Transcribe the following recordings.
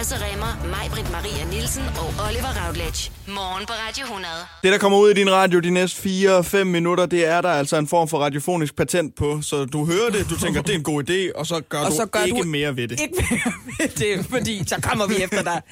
Lasse Remmer, mig, Britt Maria Nielsen og Oliver Routledge. Morgen på Radio 100. Det, der kommer ud i din radio de næste 4-5 minutter, det er der altså en form for radiofonisk patent på. Så du hører det, du tænker, det er en god idé, og så gør Og du så gør ikke du mere ved det. Ikke mere med det, fordi så kommer vi efter dig.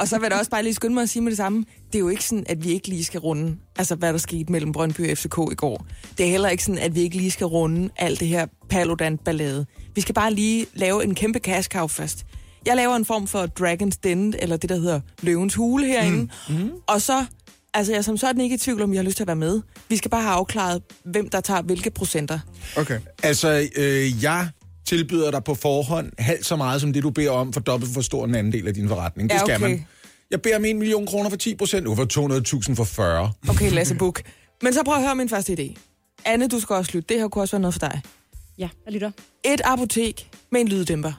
Og så vil jeg også bare lige skynde mig at sige med det samme. Det er jo ikke sådan, at vi ikke lige skal runde, altså hvad der skete mellem Brøndby og FCK i går. Det er heller ikke sådan, at vi ikke lige skal runde alt det her Paludan-ballade. Vi skal bare lige lave en kæmpe cash cow først. Jeg laver en form for Dragon's Den, eller det, der hedder Løvens Hule herinde. Mm. Mm. Og så, altså jeg er som sådan ikke i tvivl om, jeg har lyst til at være med. Vi skal bare have afklaret, hvem der tager hvilke procenter. Okay. Altså, øh, jeg tilbyder dig på forhånd halvt så meget, som det du beder om, for dobbelt for stor en anden del af din forretning. Det Ja, skal okay. man. Jeg beder om 1 million kroner for 10 procent, du får 200.000 for 40. Okay, Lasse Buk. Men så prøv at høre min første idé. Anne, du skal også lytte. Det her kunne også være noget for dig. Ja, jeg lytter. Et apotek med en lyddæmper.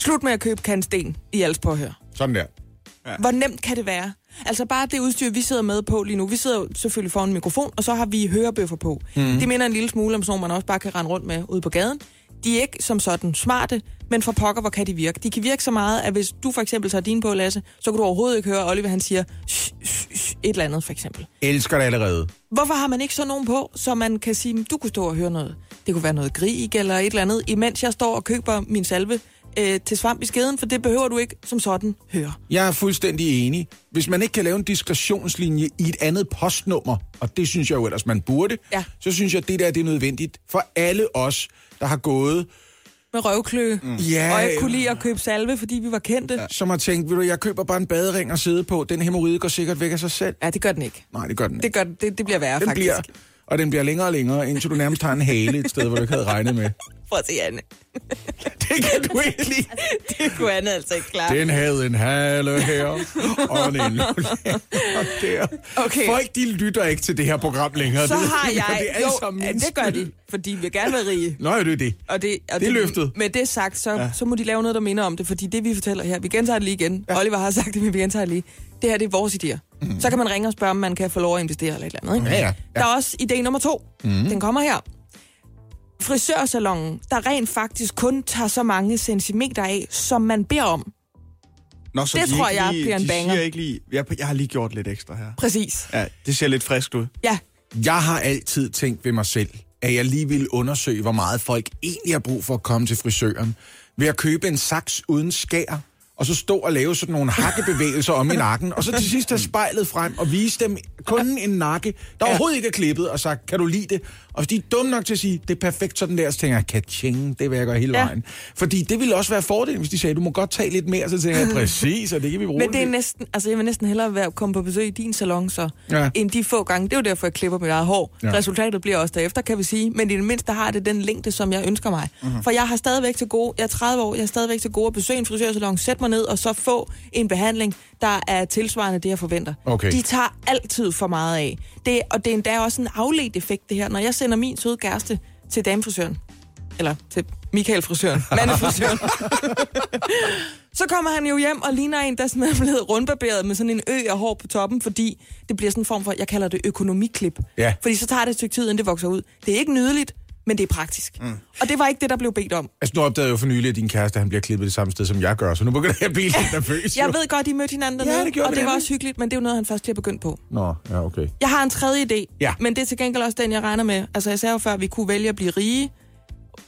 Slut med at købe kandsten i alles påhør. Sådan der. Hvor nemt kan det være? Altså bare det udstyr, vi sidder med på lige nu. Vi sidder jo selvfølgelig foran en mikrofon, og så har vi hørebøffer på. Mm. Det minder en lille smule om sådan nogle, man også bare kan rende rundt med ude på gaden. De er ikke som sådan smarte, men for pokker, hvor kan de virke? De kan virke så meget, at hvis du for eksempel tager din på, Lasse, så kan du overhovedet ikke høre Oliver, han siger "Shh, shh, shh," et eller andet, for eksempel. Elsker det allerede. Hvorfor har man ikke så nogen på, så man kan sige, du kunne stå og høre noget. Det kunne være noget grig eller et eller andet, imens jeg står og køber min salve øh, til svamp i skeden, for det behøver du ikke som sådan høre. Jeg er fuldstændig enig. Hvis man ikke kan lave en diskretionslinje i et andet postnummer, og det synes jeg jo ellers, man burde, Ja. så synes jeg, at det der det er nødvendigt for alle os, der har gået, Med røvklø, mm. Ja, og ikke kunne lide at købe salve, fordi vi var kendte. Ja, som har tænkt, ved du, jeg køber bare en badering og sidde på. Den hemorrhide går sikkert væk af sig selv. ja det gør den ikke. Nej, det gør den ikke. Det, gør, det, det bliver værre, den faktisk. bliver, og den bliver længere og længere, indtil du nærmest har en hale et sted, hvor du ikke havde regnet med. Prøv at se, Anne. Det kan du ikke lide. Det kunne Anne altså ikke klare. Den havde en hale her, og en der. Okay. Folk, de lytter ikke til det her program længere. Så det, har det jeg... er alt sammen Jo, ja, det gør de, fordi vi vil gerne være rige. Nå, ja, det er det. Og det, og Det er løftet. Med det sagt, så, ja. så må de lave noget, der minder om det, fordi det, vi fortæller her, vi gentager det lige igen. Ja. Oliver har sagt det, men vi gentager det lige. Det her, det er vores idéer. Mm. Så kan man ringe og spørge, om man kan få lov at investere eller et eller andet. Ikke? Ja, ja. Der er også idé nummer to. Mm. Den kommer her. Frisørsalongen, der rent faktisk kun tager så mange centimeter af, som man beder om. Nå, så Det de tror ikke jeg lige, bliver en de banger. Siger ikke lige, jeg, jeg har lige gjort lidt ekstra her. Præcis. Ja, det ser lidt frisk ud. Ja, Jeg har altid tænkt ved mig selv, at jeg lige ville undersøge, hvor meget folk egentlig har brug for at komme til frisøren, ved at købe en saks uden skær, og så stå og lave sådan nogle hakkebevægelser om i nakken, og så til sidst have spejlet frem og vise dem kun en nakke, der overhovedet ikke er klippet, og sagt, kan du lide det? Og hvis de er dumme nok til at sige, det er perfekt sådan der, så tænker jeg, kaching, det vil jeg gøre hele Ja. vejen. Fordi det ville også være fordelen, hvis de sagde, du må godt tage lidt mere, så tænker jeg, præcis, og det kan vi bruge. men det er næsten, altså jeg vil næsten hellere være komme på besøg i din salon, så, Ja. ja. end de få gange. Det er jo derfor, jeg klipper mit eget hår. Ja. Ja. Resultatet bliver også derefter, kan vi sige. Men i det mindste har det den længde, som jeg ønsker mig. Mm-hmm. For jeg har stadigvæk til gode, jeg er 30 år, jeg er stadigvæk til gode at besøge en frisørsalon, sætte mig ned og så få en behandling, der er tilsvarende det, jeg forventer. Okay. De tager altid for meget af. Det, og det er endda også en afledt effekt, det her. Når jeg sender min søde kæreste til damefrisøren, eller til Michael frisøren, mandefrisøren, så kommer han jo hjem og ligner en, der simpelthen er blevet rundbarberet med sådan en ø af hår på toppen, fordi det bliver sådan en form for, jeg kalder det økonomiklip. Ja. Fordi så tager det et stykke tid, inden det vokser ud. Det er ikke nydeligt, men det er praktisk. Mm. Og det var ikke det, der blev bedt om. Altså, nu opdagede jeg jo for nylig, at din kæreste han bliver klippet det samme sted, som jeg gør, så nu begynder jeg at blive lidt nervøs. Jeg ved godt, de mødte hinanden Ja, dernede, det gjorde og det var også hyggeligt, men det er jo noget, han først lige er begyndt på. Nå, ja, okay. Jeg har en tredje idé, Ja. men det er til gengæld også den, jeg regner med. Altså, jeg sagde jo før, at vi kunne vælge at blive rige,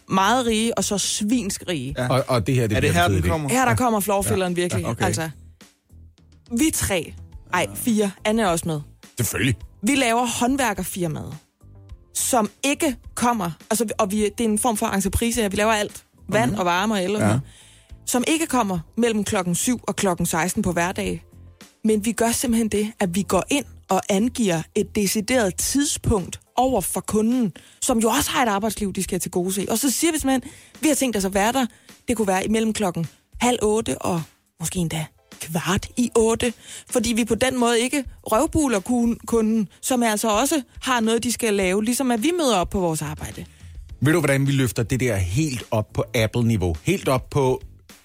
meget rige, og så svinsk rige. Ja. Og, og det her, det Er det her, den kommer? Her der kommer florfilleren ja. virkelig. Ja, okay. Altså, vi tre, ej, fire, Anne er også med. Selvfølgelig. Vi laver håndværkerfirmaet, som ikke kommer, altså, og vi, det er en form for entreprise her, vi laver alt. Vand Mhm. og varme og el og Ja. ja. som ikke kommer mellem klokken 7 og klokken 16 på hverdag. Men vi gør simpelthen det, at vi går ind og angiver et decideret tidspunkt over for kunden, som jo også har et arbejdsliv, de skal til gode se. Og så siger vi simpelthen, vi har tænkt os at være der. Det kunne være imellem klokken halv otte og måske endda kvart i otte, fordi vi på den måde ikke røvbuler kun- kunden, som altså også har noget, de skal lave, ligesom at vi møder op på vores arbejde. Ved du, hvordan vi løfter det der helt op på Apple-niveau? Helt op på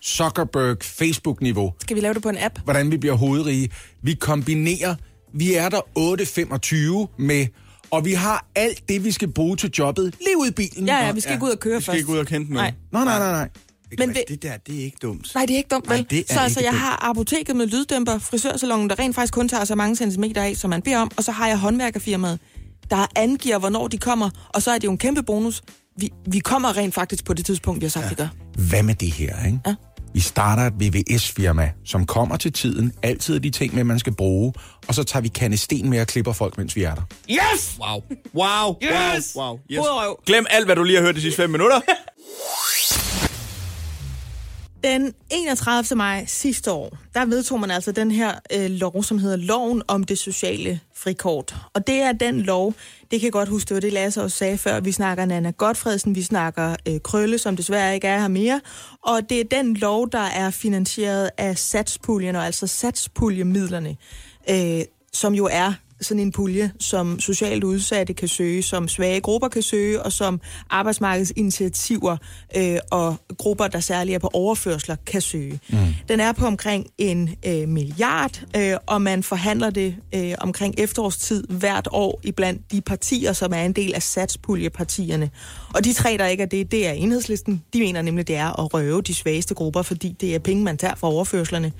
Zuckerberg Facebook-niveau? Skal vi lave det på en app? Hvordan vi bliver hovedrige? Vi kombinerer, vi er der 8.25 med, og vi har alt det, vi skal bruge til jobbet lige ud i bilen. Ja, ja, vi skal ikke ud og køre Vi skal først. ikke ud og kente noget. Nej. Nej, nej, nej, nej. Men Men det- det, det der, det er ikke dumt. Nej, det er ikke dumt, Nej, vel? det er så altså, ikke jeg dumt. har apoteket med lyddæmper, frisørsalongen, der rent faktisk kun tager så mange centimeter af, som man beder om, og så har jeg håndværkerfirmaet, der angiver, hvornår de kommer, og så er det jo en kæmpe bonus. Vi, vi kommer rent faktisk på det tidspunkt, vi har sagt, ja. vi gør. Hvad med det her, ikke? Ja. Vi starter et VVS-firma, som kommer til tiden, altid de ting med, man skal bruge, og så tager vi kandesten med og klipper folk, mens vi er der. Yes! Wow. Wow. Yes! Wow. wow. Yes. Glem alt, hvad du lige har hørt de sidste fem minutter. Den 31. maj sidste år, der vedtog man altså den her øh, lov, som hedder Loven om det sociale frikort. Og det er den lov, det kan jeg godt huske, det var det Lasse også sagde før, vi snakker Nana Godfredsen, vi snakker øh, Krølle, som desværre ikke er her mere. Og det er den lov, der er finansieret af satspuljen, og altså satspuljemidlerne, øh, som jo er sådan en pulje, som socialt udsatte kan søge, som svage grupper kan søge, og som arbejdsmarkedsinitiativer øh, og grupper, der særligt er på overførsler, kan søge. Mm. Den er på omkring en øh, milliard, øh, og man forhandler det øh, omkring efterårstid hvert år iblandt de partier, som er en del af satspuljepartierne. Og de tre, der ikke er det, det er enhedslisten. De mener nemlig, det er at røve de svageste grupper, fordi det er penge, man tager fra overførslerne.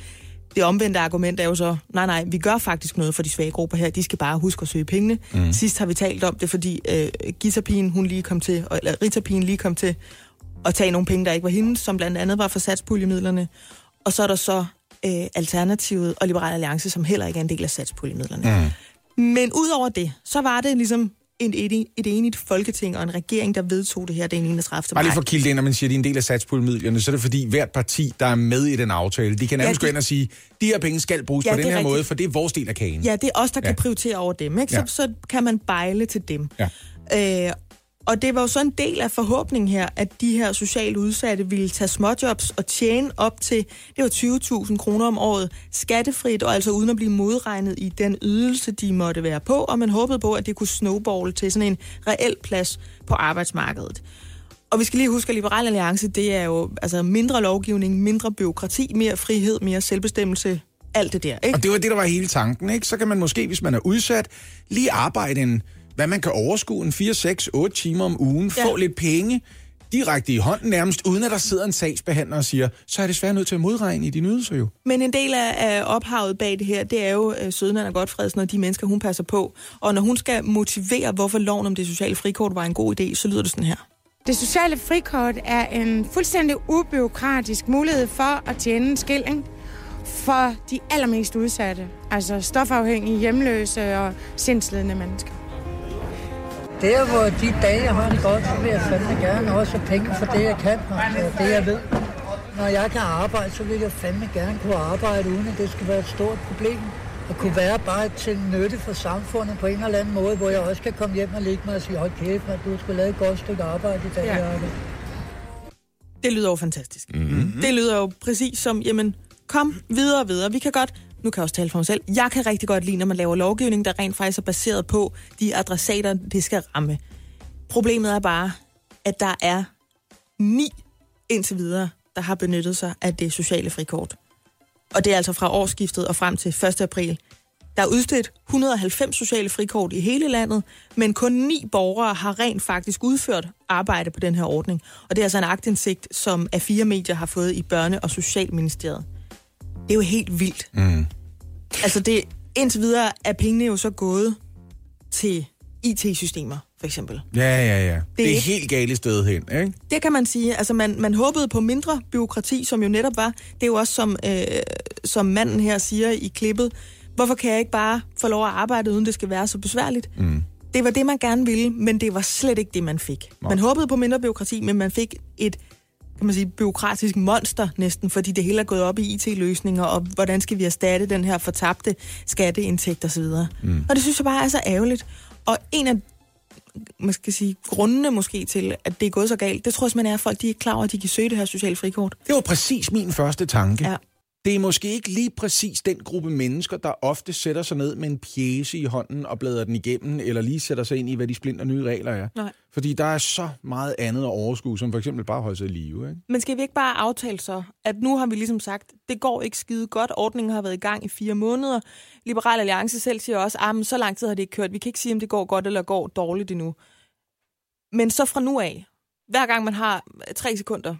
Det omvendte argument er jo så, nej nej, vi gør faktisk noget for de svage grupper her, de skal bare huske at søge pengene. Mm. Sidst har vi talt om det, fordi øh, Gitterpigen, hun lige kom til, eller Ritterpigen lige kom til at tage nogle penge, der ikke var hendes, som blandt andet var for satspuljemidlerne. Og så er der så øh, Alternativet og Liberal Alliance, som heller ikke er en del af satspuljemidlerne. Mm. Men udover det, så var det ligesom et, et, et enigt folketing og en regering, der vedtog det her den 31. Bare lige maj. for at kilde det ind, når man siger, at de er en del af satspuljemidlerne, så er det fordi hvert parti, der er med i den aftale, de kan nærmest Ja, gå de- ind og sige, de her penge skal bruges Ja, på det den er her rigtigt. måde, for det er vores del af kagen. Ja, det er os, der Ja. kan prioritere over dem, ikke? Så, Ja. så kan man bejle til dem. Ja. Øh, og det var jo så en del af forhåbningen her, at de her socialt udsatte ville tage småjobs og tjene op til, det var 20.000 kroner om året, skattefrit, og altså uden at blive modregnet i den ydelse, de måtte være på, og man håbede på, at det kunne snowball til sådan en reel plads på arbejdsmarkedet. Og vi skal lige huske, at Liberal Alliance, det er jo altså mindre lovgivning, mindre byråkrati, mere frihed, mere selvbestemmelse, alt det der, ikke? Og det var det, der var hele tanken, ikke? Så kan man måske, hvis man er udsat, lige arbejde en, hvad man kan overskue, en 4, 6, 8 timer om ugen, Ja. få lidt penge direkte i hånden nærmest, uden at der sidder en sagsbehandler og siger, så er jeg desværre nødt til at modregne i dine ydelser jo. Men en del af, ophavet bag det her, det er jo øh, Sødnand og Godfredsen og de mennesker, hun passer på. Og når hun skal motivere, hvorfor loven om det sociale frikort var en god idé, så lyder det sådan her. Det sociale frikort er en fuldstændig ubyråkratisk mulighed for at tjene en skilling for de allermest udsatte. Altså stofafhængige, hjemløse og sindslidende mennesker. Der, hvor de dage, jeg har det godt, så vil jeg fandme gerne også have penge for det, jeg kan, og det, jeg ved. Når jeg kan arbejde, så vil jeg fandme gerne kunne arbejde, uden at det skal være et stort problem. Og kunne være bare til nytte for samfundet på en eller anden måde, hvor jeg også kan komme hjem og ligge mig og sige, hold kæft, man, du skal lave et godt stykke arbejde i dag, Ja. ja. Det lyder jo fantastisk. Mm-hmm. Det lyder jo præcis som, jamen, kom videre og videre. Vi kan godt, nu kan jeg også tale for mig selv, jeg kan rigtig godt lide, når man laver lovgivning, der rent faktisk er baseret på de adressater, det skal ramme. Problemet er bare, at der er ni indtil videre, der har benyttet sig af det sociale frikort. Og det er altså fra årsskiftet og frem til 1. april. Der er udstedt 190 sociale frikort i hele landet, men kun ni borgere har rent faktisk udført arbejde på den her ordning. Og det er altså en agtindsigt, som A4 Medier har fået i Børne- og Socialministeriet. Det er jo helt vildt. Mm. Altså det, indtil videre er pengene jo så gået til IT-systemer, for eksempel. Ja, ja, ja. Det, det er ikke- helt galt sted hen, ikke? Det kan man sige. Altså, man, man håbede på mindre byråkrati, som jo netop var. Det er jo også, som, øh, som manden her siger i klippet, hvorfor kan jeg ikke bare få lov at arbejde, uden det skal være så besværligt? Mm. Det var det, man gerne ville, men det var slet ikke det, man fik. Nå. Man håbede på mindre byråkrati, men man fik et kan man sige, byråkratisk monster næsten, fordi det hele er gået op i IT-løsninger, og hvordan skal vi erstatte den her fortabte skatteindtægt osv. Mm. Og det synes jeg bare er så ærgerligt. Og en af man skal sige, grundene måske til, at det er gået så galt, det tror jeg simpelthen er, at folk de er klar over, at de kan søge det her sociale frikort. Det var præcis min første tanke. Ja. Det er måske ikke lige præcis den gruppe mennesker, der ofte sætter sig ned med en pjæse i hånden og bladrer den igennem, eller lige sætter sig ind i, hvad de splinter nye regler er. Nej. Fordi der er så meget andet at overskue, som for eksempel bare at holde sig i live. Ikke? Men skal vi ikke bare aftale så, at nu har vi ligesom sagt, det går ikke skide godt, ordningen har været i gang i fire måneder. Liberal Alliance selv siger også, at så lang tid har det ikke kørt, vi kan ikke sige, om det går godt eller går dårligt endnu. Men så fra nu af, hver gang man har tre sekunder,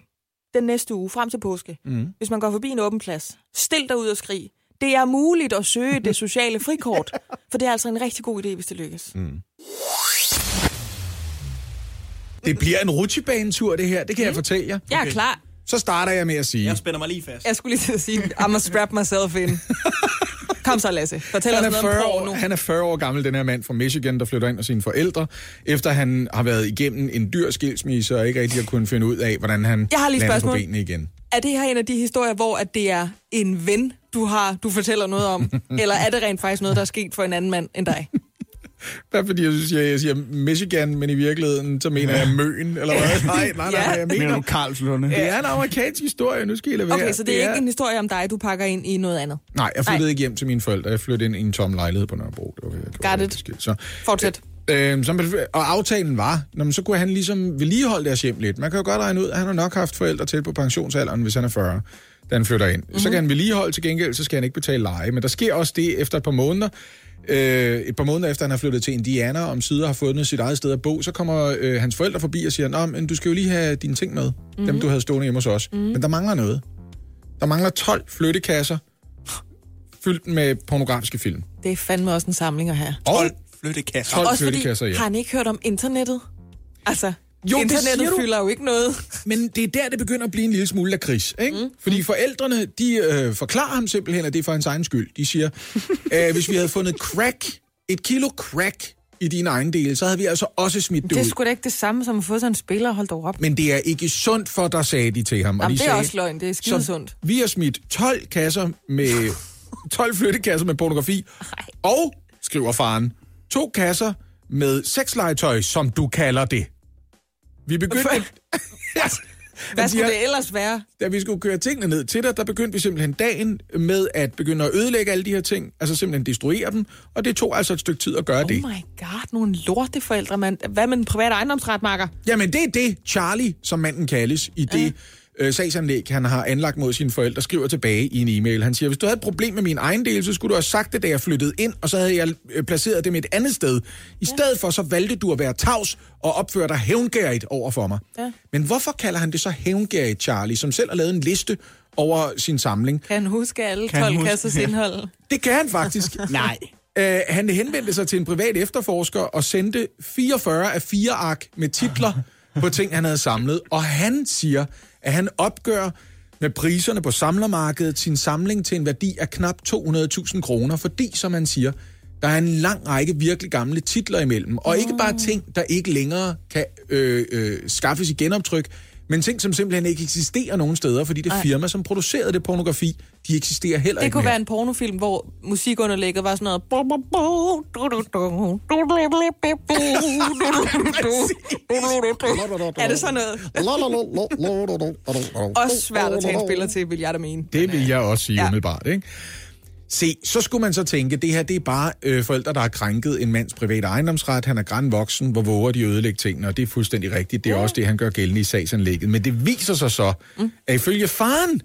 den næste uge, frem til påske, mm. hvis man går forbi en åben plads, stil dig ud og skrig. Det er muligt at søge det sociale frikort, for det er altså en rigtig god idé, hvis det lykkes. Mm. Det bliver en rutsjebanetur, det her. Det kan mm. jeg fortælle jer. Jeg er klar. Så starter jeg med at sige... Jeg spænder mig lige fast. Jeg skulle lige til at sige, I'm gonna strap myself in. Kom så, Lasse. Fortæl han os er, noget 40 om år, porno. han er 40 år gammel, den her mand fra Michigan, der flytter ind med sine forældre, efter han har været igennem en dyr skilsmisse og ikke rigtig har kunnet finde ud af, hvordan han Jeg har lige lander på benene igen. Er det her en af de historier, hvor at det er en ven, du har, du fortæller noget om? eller er det rent faktisk noget, der er sket for en anden mand end dig? Hvad fordi jeg synes, jeg, jeg siger Michigan, men i virkeligheden, så mener jeg Møn, eller hvad? Nej, nej, nej, Ja. jeg Mener mener... du Karlslunde? Det er en amerikansk historie, nu skal I lade være. Okay, så det er ikke en historie om dig, du pakker ind i noget andet. Nej, jeg flyttede Nej. ikke hjem til mine forældre. Jeg flyttede ind i en tom lejlighed på Nørrebro. Det var, jeg gjorde. Got it. Så, Fortsæt. Øh, så, og aftalen var, når så kunne han ligesom vedligeholde deres hjem lidt. Man kan jo godt regne ud, at han har nok haft forældre til på pensionsalderen, hvis han er 40, da han flytter ind. Mm-hmm. Så kan han vedligeholde til gengæld, så skal han ikke betale leje. Men der sker også det efter et par måneder, øh, et par måneder efter han har flyttet til Indiana, og om sider har fundet sit eget sted at bo, så kommer øh, hans forældre forbi og siger, Nå, men du skal jo lige have dine ting med, mm-hmm. dem du havde stående hjemme hos os. Mm-hmm. Men der mangler noget. Der mangler 12 flyttekasser, fyldt med pornografiske film. Det er fandme også en samling at have. 12 flyttekasser. 12 Også fordi, flyttekasser, ja. har han ikke hørt om internettet? Altså, Jo, det internettet du. fylder jo ikke noget. Men det er der, det begynder at blive en lille smule af kris, ikke? Mm. Fordi forældrene, de øh, forklarer ham simpelthen, at det er for hans egen skyld. De siger, øh, hvis vi havde fundet crack, et kilo crack i dine ejendele, så havde vi altså også smidt det, Det er ud. sgu da ikke det samme som at få sådan en spiller, hold dog op. Men det er ikke sundt for dig, sagde de til ham. Og Jamen, de det er sagde, også løgn, det er skidesundt. Vi har smidt 12 kasser med 12 flyttekasser med pornografi, og, skriver faren, to kasser med sexlegetøj, som du kalder det. Vi begyndte... Hvad de skulle det ellers være? da vi skulle køre tingene ned til dig, der begyndte vi simpelthen dagen med at begynde at ødelægge alle de her ting, altså simpelthen destruere dem, og det tog altså et stykke tid at gøre Oh det. my god, nogle lorteforældre, mand. Hvad med den private ejendomsret, Marker? Jamen det er det, Charlie, som manden kaldes, i det øh, sagsanlæg, han har anlagt mod sine forældre, skriver tilbage i en e-mail. Han siger, hvis du havde et problem med min ejendel, så skulle du have sagt det, da jeg flyttede ind, og så havde jeg øh, placeret dem et andet sted. I stedet for, så valgte du at være tavs og opføre dig hævngærigt over for mig. Ja. Men hvorfor kalder han det så hævngærigt, Charlie, som selv har lavet en liste over sin samling? Kan han huske alle Kan han 12 huske- kassers Ja. indhold? Det kan han faktisk. Nej. Uh, han henvendte sig til en privat efterforsker og sendte 44 af fire ark med titler på ting, han havde samlet. Og han siger, at han opgør med priserne på samlermarkedet sin samling til en værdi af knap 200.000 kroner, fordi, som han siger, der er en lang række virkelig gamle titler imellem. Og ikke bare ting, der ikke længere kan øh, øh, skaffes i genoptryk, men ting, som simpelthen ikke eksisterer nogen steder, fordi det firma, som producerede det pornografi, de eksisterer heller Det ikke kunne mere. være en pornofilm, hvor musikunderlægget var sådan noget... Er det sådan noget? Også svært at tage en spiller til, vil jeg da mene. Det vil jeg også sige umiddelbart, ikke? Se, så skulle man så tænke, det her det er bare øh, forældre, der har krænket en mands private ejendomsret. Han er grænvoksen, hvor våger de ødelægge tingene, og det er fuldstændig rigtigt. Det er også det, han gør gældende i sagsanlægget. Men det viser sig så, mm. at ifølge faren,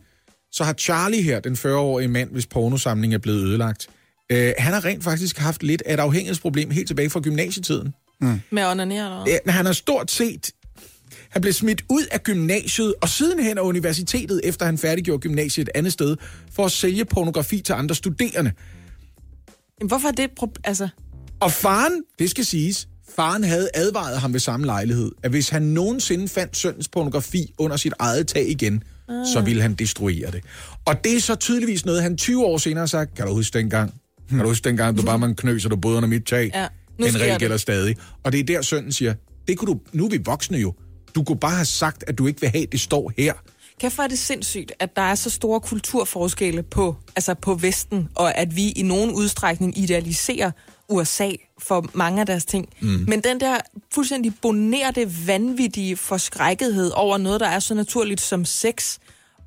så har Charlie her, den 40-årige mand, hvis pornosamling er blevet ødelagt, øh, han har rent faktisk haft lidt af et afhængighedsproblem helt tilbage fra gymnasietiden. Med onanere eller han har stort set... Han blev smidt ud af gymnasiet og sidenhen af universitetet, efter han færdiggjorde gymnasiet et andet sted, for at sælge pornografi til andre studerende. Jamen, Hvorfor er det Altså, Og faren, det skal siges, faren havde advaret ham ved samme lejlighed, at hvis han nogensinde fandt søndens pornografi under sit eget tag igen, ah. så ville han destruere det. Og det er så tydeligvis noget, han 20 år senere har sagt, kan du huske dengang? Kan du huske dengang, du bare man knøs, og du boede under mit tag? Ja, nu Den regel gælder stadig. Og det er der sønnen siger, det kunne du, nu er vi voksne jo. Du kunne bare have sagt, at du ikke vil have, det står her. Kæft, hvor er det sindssygt, at der er så store kulturforskelle på, altså på Vesten, og at vi i nogen udstrækning idealiserer USA for mange af deres ting. Mm. Men den der fuldstændig bonerte, vanvittige forskrækkethed over noget, der er så naturligt som sex,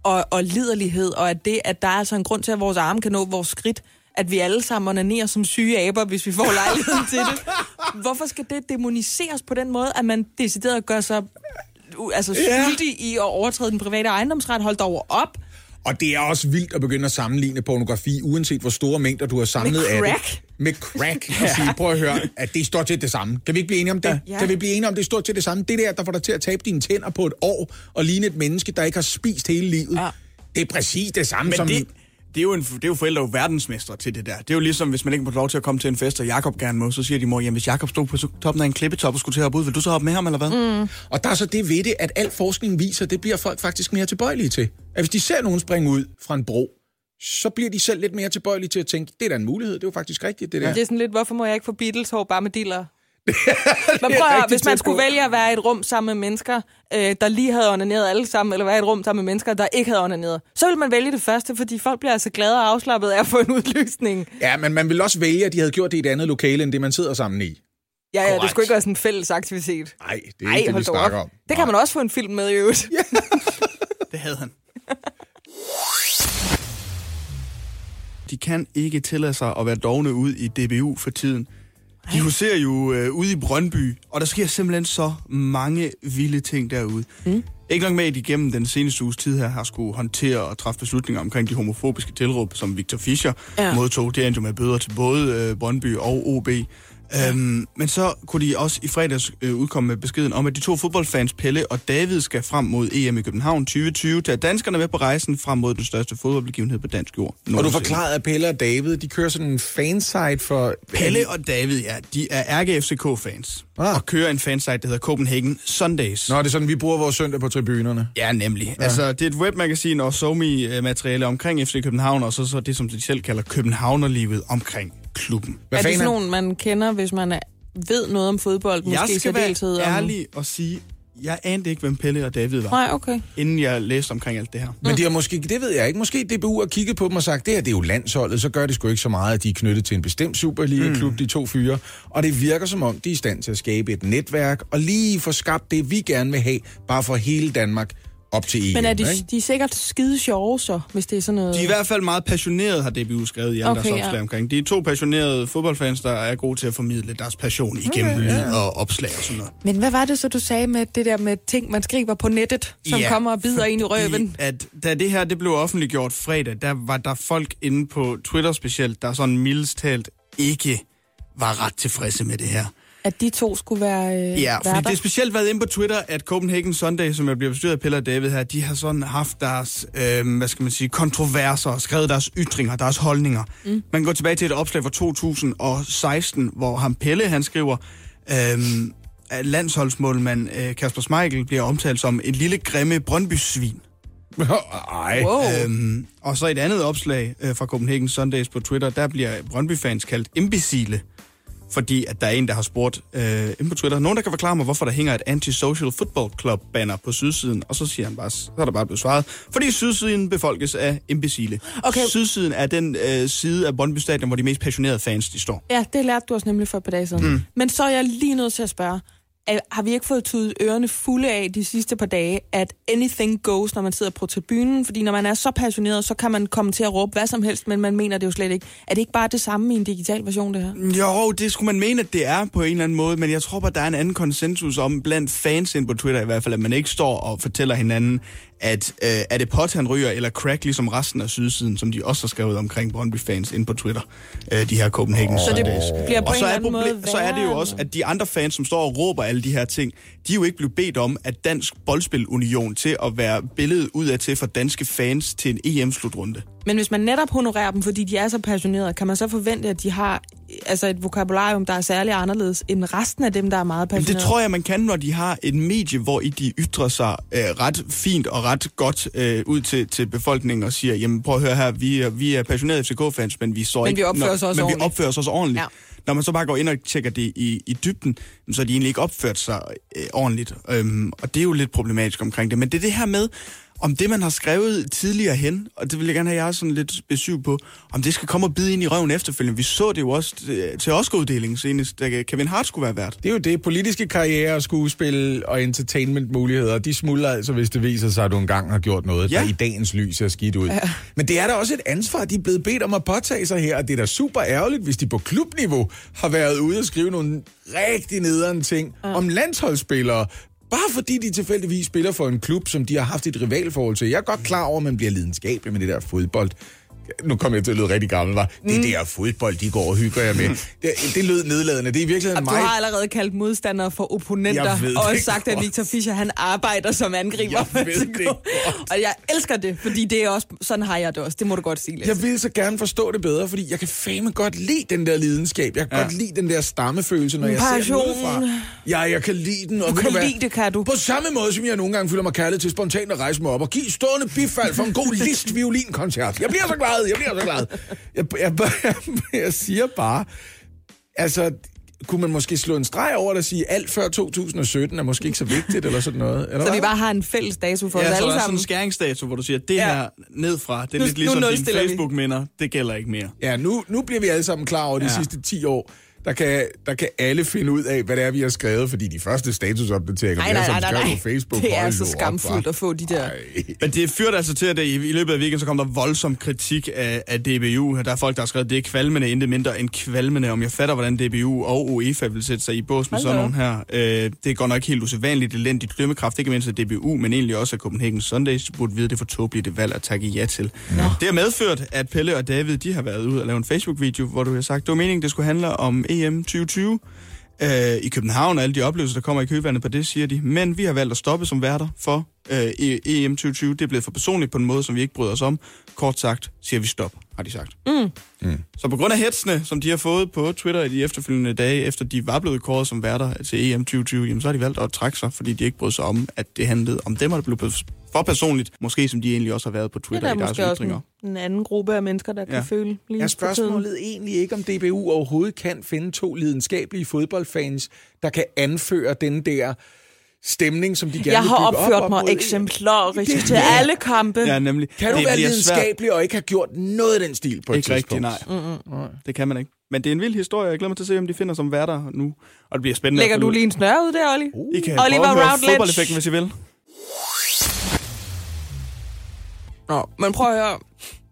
og, og liderlighed, og at det, at der er altså en grund til, at vores arme kan nå vores skridt, at vi alle sammen onanerer som syge aber, hvis vi får lejligheden til det. Hvorfor skal det demoniseres på den måde, at man decideret gør sig altså skyldig i at overtræde den private ejendomsret? Hold dog op. Og det er også vildt at begynde at sammenligne pornografi, uanset hvor store mængder du har samlet Med af crack? det. Med crack. Og sige, prøv at høre, at det står til det samme. Kan vi ikke blive enige om det? Ja. Kan vi blive enige om, det står til det samme? Det der, der får dig til at tabe dine tænder på et år, og ligne et menneske, der ikke har spist hele livet. Ja. Det er præcis det samme Men som... det, det er jo, en, det er jo forældre jo verdensmestre til det der. Det er jo ligesom, hvis man ikke må lov til at komme til en fest, og Jakob gerne må, så siger de mor, jamen hvis Jakob stod på toppen af en klippetop og skulle til at hoppe ud, vil du så hoppe med ham, eller hvad? Mm. Og der er så det ved det, at al forskning viser, det bliver folk faktisk mere tilbøjelige til. At hvis de ser nogen springe ud fra en bro, så bliver de selv lidt mere tilbøjelige til at tænke, det er da en mulighed, det er jo faktisk rigtigt, det der. Det er sådan lidt, hvorfor må jeg ikke få Beatles hår bare med diller? Men prøv at hvis man skulle vælge at være i et rum sammen med mennesker, øh, der lige havde onaneret alle sammen, eller være i et rum sammen med mennesker, der ikke havde onaneret, så vil man vælge det første, fordi folk bliver altså glade og afslappet af at få en udløsning. Ja, men man vil også vælge, at de havde gjort det i et andet lokale, end det man sidder sammen i. Ja, ja, det Korrekt. skulle ikke være sådan en fælles aktivitet. Nej, det er Ej, ikke det, vi snakker op. om. Det kan man også få en film med i øvrigt. Ja. Det havde han. De kan ikke tillade sig at være dogne ud i DBU for tiden. De huserer jo øh, ude i Brøndby, og der sker simpelthen så mange vilde ting derude. Mm. Ikke langt med, at de gennem den seneste uges tid her har skulle håndtere og træffe beslutninger omkring de homofobiske tilråb, som Victor Fischer ja. modtog. Det endte jo med bøder til både øh, Brøndby og OB. Ja. Øhm, men så kunne de også i fredags øh, udkomme med beskeden om, at de to fodboldfans, Pelle og David, skal frem mod EM i København 2020, tage danskerne med på rejsen frem mod den største fodboldbegivenhed på dansk jord. Og du forklarede, at Pelle og David, de kører sådan en fansite for... Pelle og David, ja, de er RGFCK-fans. Ah. Og kører en fansite, der hedder Copenhagen Sundays. Nå, det er sådan, vi bruger vores søndag på tribunerne. Ja, nemlig. Ja. Altså, det er et webmagasin og SoMe-materiale omkring FC København, og så, så det, som de selv kalder Københavnerlivet omkring klubben. Hvad er det sådan nogen, man kender, hvis man er, ved noget om fodbold? Måske jeg skal være om- ærlig og sige, jeg anede ikke, hvem Pelle og David var, Nej, okay. inden jeg læste omkring alt det her. Men de har måske, det ved jeg ikke, måske DBU har kigget på dem og sagt, det her det er jo landsholdet, så gør det sgu ikke så meget, at de er knyttet til en bestemt Superliga-klub, mm. de to fyre. Og det virker som om, de er i stand til at skabe et netværk, og lige få skabt det, vi gerne vil have, bare for hele Danmark op til EM. Men er de, ikke? de er sikkert skide sjove så, hvis det er sådan noget... De er i hvert fald meget passionerede, har DBU skrevet i Okay, deres opslag ja. omkring. De er to passionerede fodboldfans, der er gode til at formidle deres passion igennem okay, lyd og opslag og sådan noget. Men hvad var det så, du sagde med det der med ting, man skriver på nettet, som Ja, kommer og bider ind i røven? At, da det her det blev offentliggjort fredag, der var der folk inde på Twitter specielt, der sådan mildest talt ikke var ret tilfredse med det her. At de to skulle være øh, Ja, fordi værter? det er specielt været inde på Twitter, at Copenhagen Sunday, som jeg bliver bestyret af Pelle og David her, de har sådan haft deres, øh, hvad skal man sige, kontroverser, og skrevet deres ytringer, deres holdninger. Mm. Man kan gå tilbage til et opslag fra 2016, hvor ham Pelle, han skriver, øh, at landsholdsmålmand øh, Kasper Schmeichel bliver omtalt som en lille grimme Brøndby-svin. Ej. Wow. Øhm, og så et andet opslag øh, fra Copenhagen Sundays på Twitter, der bliver Brøndby-fans kaldt imbecile, fordi at der er en, der har spurgt øh, inde på Twitter, nogen der kan forklare mig, hvorfor der hænger et anti-social football club banner på sydsiden, og så siger han bare, så er der bare blevet svaret, fordi sydsiden befolkes af imbecile. Okay. Sydsiden er den øh, side af Brøndby Stadion, hvor de mest passionerede fans, de står. Ja, det lærte du også nemlig for et par dage siden. Mm. Men så er jeg lige nødt til at spørge, er, har vi ikke fået tydet ørerne fulde af de sidste par dage, at anything goes, når man sidder på tribunen? Fordi når man er så passioneret, så kan man komme til at råbe hvad som helst, men man mener det jo slet ikke. Er det ikke bare det samme i en digital version, det her? Jo, det skulle man mene, at det er på en eller anden måde, men jeg tror bare, der er en anden konsensus om, blandt fans ind på Twitter i hvert fald, at man ikke står og fortæller hinanden, at øh, er det pot, han ryger, eller crack, ligesom resten af sydsiden, som de også har skrevet omkring Brøndby-fans ind på Twitter, øh, de her Copenhagen Så det bliver på Og så er, måde så er det jo også, at de andre fans, som står og råber alle de her ting, de er jo ikke blevet bedt om, at Dansk Boldspilunion til at være billedet ud af til for danske fans til en EM-slutrunde. Men hvis man netop honorerer dem, fordi de er så passionerede, kan man så forvente, at de har altså et vokabularium, der er særlig anderledes end resten af dem, der er meget Men passionerede? det tror jeg, man kan, når de har et medie, hvor i de ytrer sig øh, ret fint og ret godt øh, ud til, til befolkningen og siger, jamen prøv at høre her, vi er, vi er passionerede FCK-fans, men vi så Men ikke... vi opfører os også men ordentligt." vi opfører os også ordentligt. Ja. Når man så bare går ind og tjekker det i, i dybden, så har de egentlig ikke opført sig øh, ordentligt. Øhm, og det er jo lidt problematisk omkring det. Men det er det her med om det, man har skrevet tidligere hen, og det vil jeg gerne have, jeg er sådan lidt besøg på, om det skal komme og bide ind i røven efterfølgende. Vi så det jo også øh, til Oscar-uddelingen senest, da Kevin Hart skulle være vært. Det er jo det. Politiske karriere, skuespil og entertainment-muligheder, de smuldrer altså, hvis det viser sig, at du engang har gjort noget, ja. Ja. der i dagens lys er skidt ud. Ja. Men det er da også et ansvar, de er blevet bedt om at påtage sig her, og det er da super ærgerligt, hvis de på klubniveau har været ude og skrive nogle rigtig nederen ting ja. om landsholdsspillere, bare fordi de tilfældigvis spiller for en klub, som de har haft et rivalforhold til. Jeg er godt klar over, at man bliver lidenskabelig med det der fodbold. Nu kommer jeg til at lyde rigtig gammel, var. Det der fodbold, de går og hygger jeg med. Det, det lød nedladende. Det er i virkeligheden Og du mig. har allerede kaldt modstandere for opponenter, ved og også sagt, at. Victor Fischer, han arbejder som angriber. Jeg ved det. Og jeg elsker det, fordi det er også, sådan har jeg det også. Det må du godt sige, Lasse. Jeg vil så gerne forstå det bedre, fordi jeg kan fandme godt lide den der lidenskab. Jeg kan ja. godt lide den der stammefølelse, når jeg ser den Passion. udefra. Ja, jeg kan lide den. Og Du kan hvad? lide det, kan du. På samme måde, som jeg nogle gange føler mig kaldet til spontant at rejse mig op og give stående bifald for en god list violinkoncert. Jeg bliver så glad, jeg bliver så glad. Jeg, jeg, jeg, jeg siger bare, altså, kunne man måske slå en streg over det og sige, alt før 2017 er måske ikke så vigtigt, eller sådan noget? Eller Så vi hvad? bare har en fælles dato for os Ja, så alle der er sådan sammen. en skæringsdato, hvor du siger, det Ja. her nedfra, det er Nu- lidt nu ligesom dine vi. Facebook-minder, det gælder ikke mere. Ja, nu, nu bliver vi alle sammen klar over de ja. Ja. sidste 10 år. Der kan, der kan alle finde ud af, hvad det er, vi har skrevet, fordi de første statusopdateringer, Nej, nej, nej, nej, nej. på Facebook, Det er så op, skamfuldt at få de der... Ej. Men det førte altså til, at i, i løbet af weekenden, så kom der voldsom kritik af, af DBU. Der er folk, der har skrevet, det er kvalmende, intet mindre end kvalmende. Om jeg fatter, hvordan DBU og UEFA vil sætte sig i bås med Hold sådan da nogle her. Øh, det går nok helt usædvanligt elendigt dømmekraft, ikke mindst af DBU, men egentlig også af Copenhagen Sundays, burde vide det for tåbeligt det valg at takke ja til. Nå. Det har medført, at Pelle og David, de har været ude og lave en Facebook-video, hvor du har sagt, det var meningen, det skulle handle om EM 2020 øh, i København, og alle de oplevelser, der kommer i køvandet på det, siger de. Men vi har valgt at stoppe som værter for øh, EM 2020. Det er blevet for personligt på en måde, som vi ikke bryder os om. Kort sagt siger vi stop, har de sagt. Mm. Mm. Så på grund af hetsene, som de har fået på Twitter i de efterfølgende dage, efter de var blevet kåret som værter til EM 2020, jamen, så har de valgt at trække sig, fordi de ikke brød sig om, at det handlede om dem, og det blev for personligt. Måske som de egentlig også har været på Det er Twitter der i deres måske også ytringer. en, en anden gruppe af mennesker, der kan Ja. føle lige Er tiden. spørgsmålet egentlig ikke, om DBU overhovedet kan finde to lidenskabelige fodboldfans, der kan anføre den der stemning, som de gerne Jeg vil har bygge op opført op mig EM? eksemplarisk Det- til ja. alle kampe. Ja, nemlig. Kan du det være lidenskabelig og ikke have gjort noget af den stil på et Ikke tidspunkt? rigtigt, nej. Det kan man ikke. Men det er en vild historie. Jeg glæder mig til at se, om de finder som værter nu. Og det bliver spændende. Lægger du lige en snøre ud der, Olli? ud. I kan Oliver prøve fodboldeffekten, hvis I vil. Nå, men prøv at høre.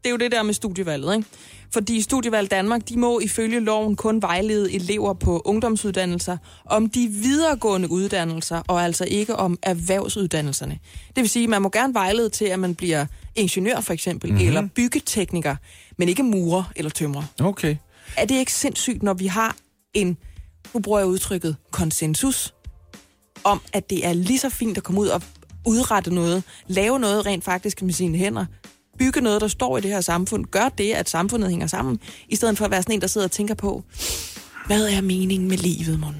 Det er jo det der med studievalget, ikke? Fordi Studievalg Danmark, de må ifølge loven kun vejlede elever på ungdomsuddannelser om de videregående uddannelser, og altså ikke om erhvervsuddannelserne. Det vil sige, at man må gerne vejlede til, at man bliver ingeniør for eksempel, Mhm. mm-hmm. eller byggetekniker, men ikke murer eller tømrer. Okay. Er det ikke sindssygt, når vi har en, nu bruger jeg udtrykket, konsensus, om at det er lige så fint at komme ud og udrette noget, lave noget rent faktisk med sine hænder, bygge noget, der står i det her samfund, gør det, at samfundet hænger sammen, i stedet for at være sådan en, der sidder og tænker på, hvad er meningen med livet, mon?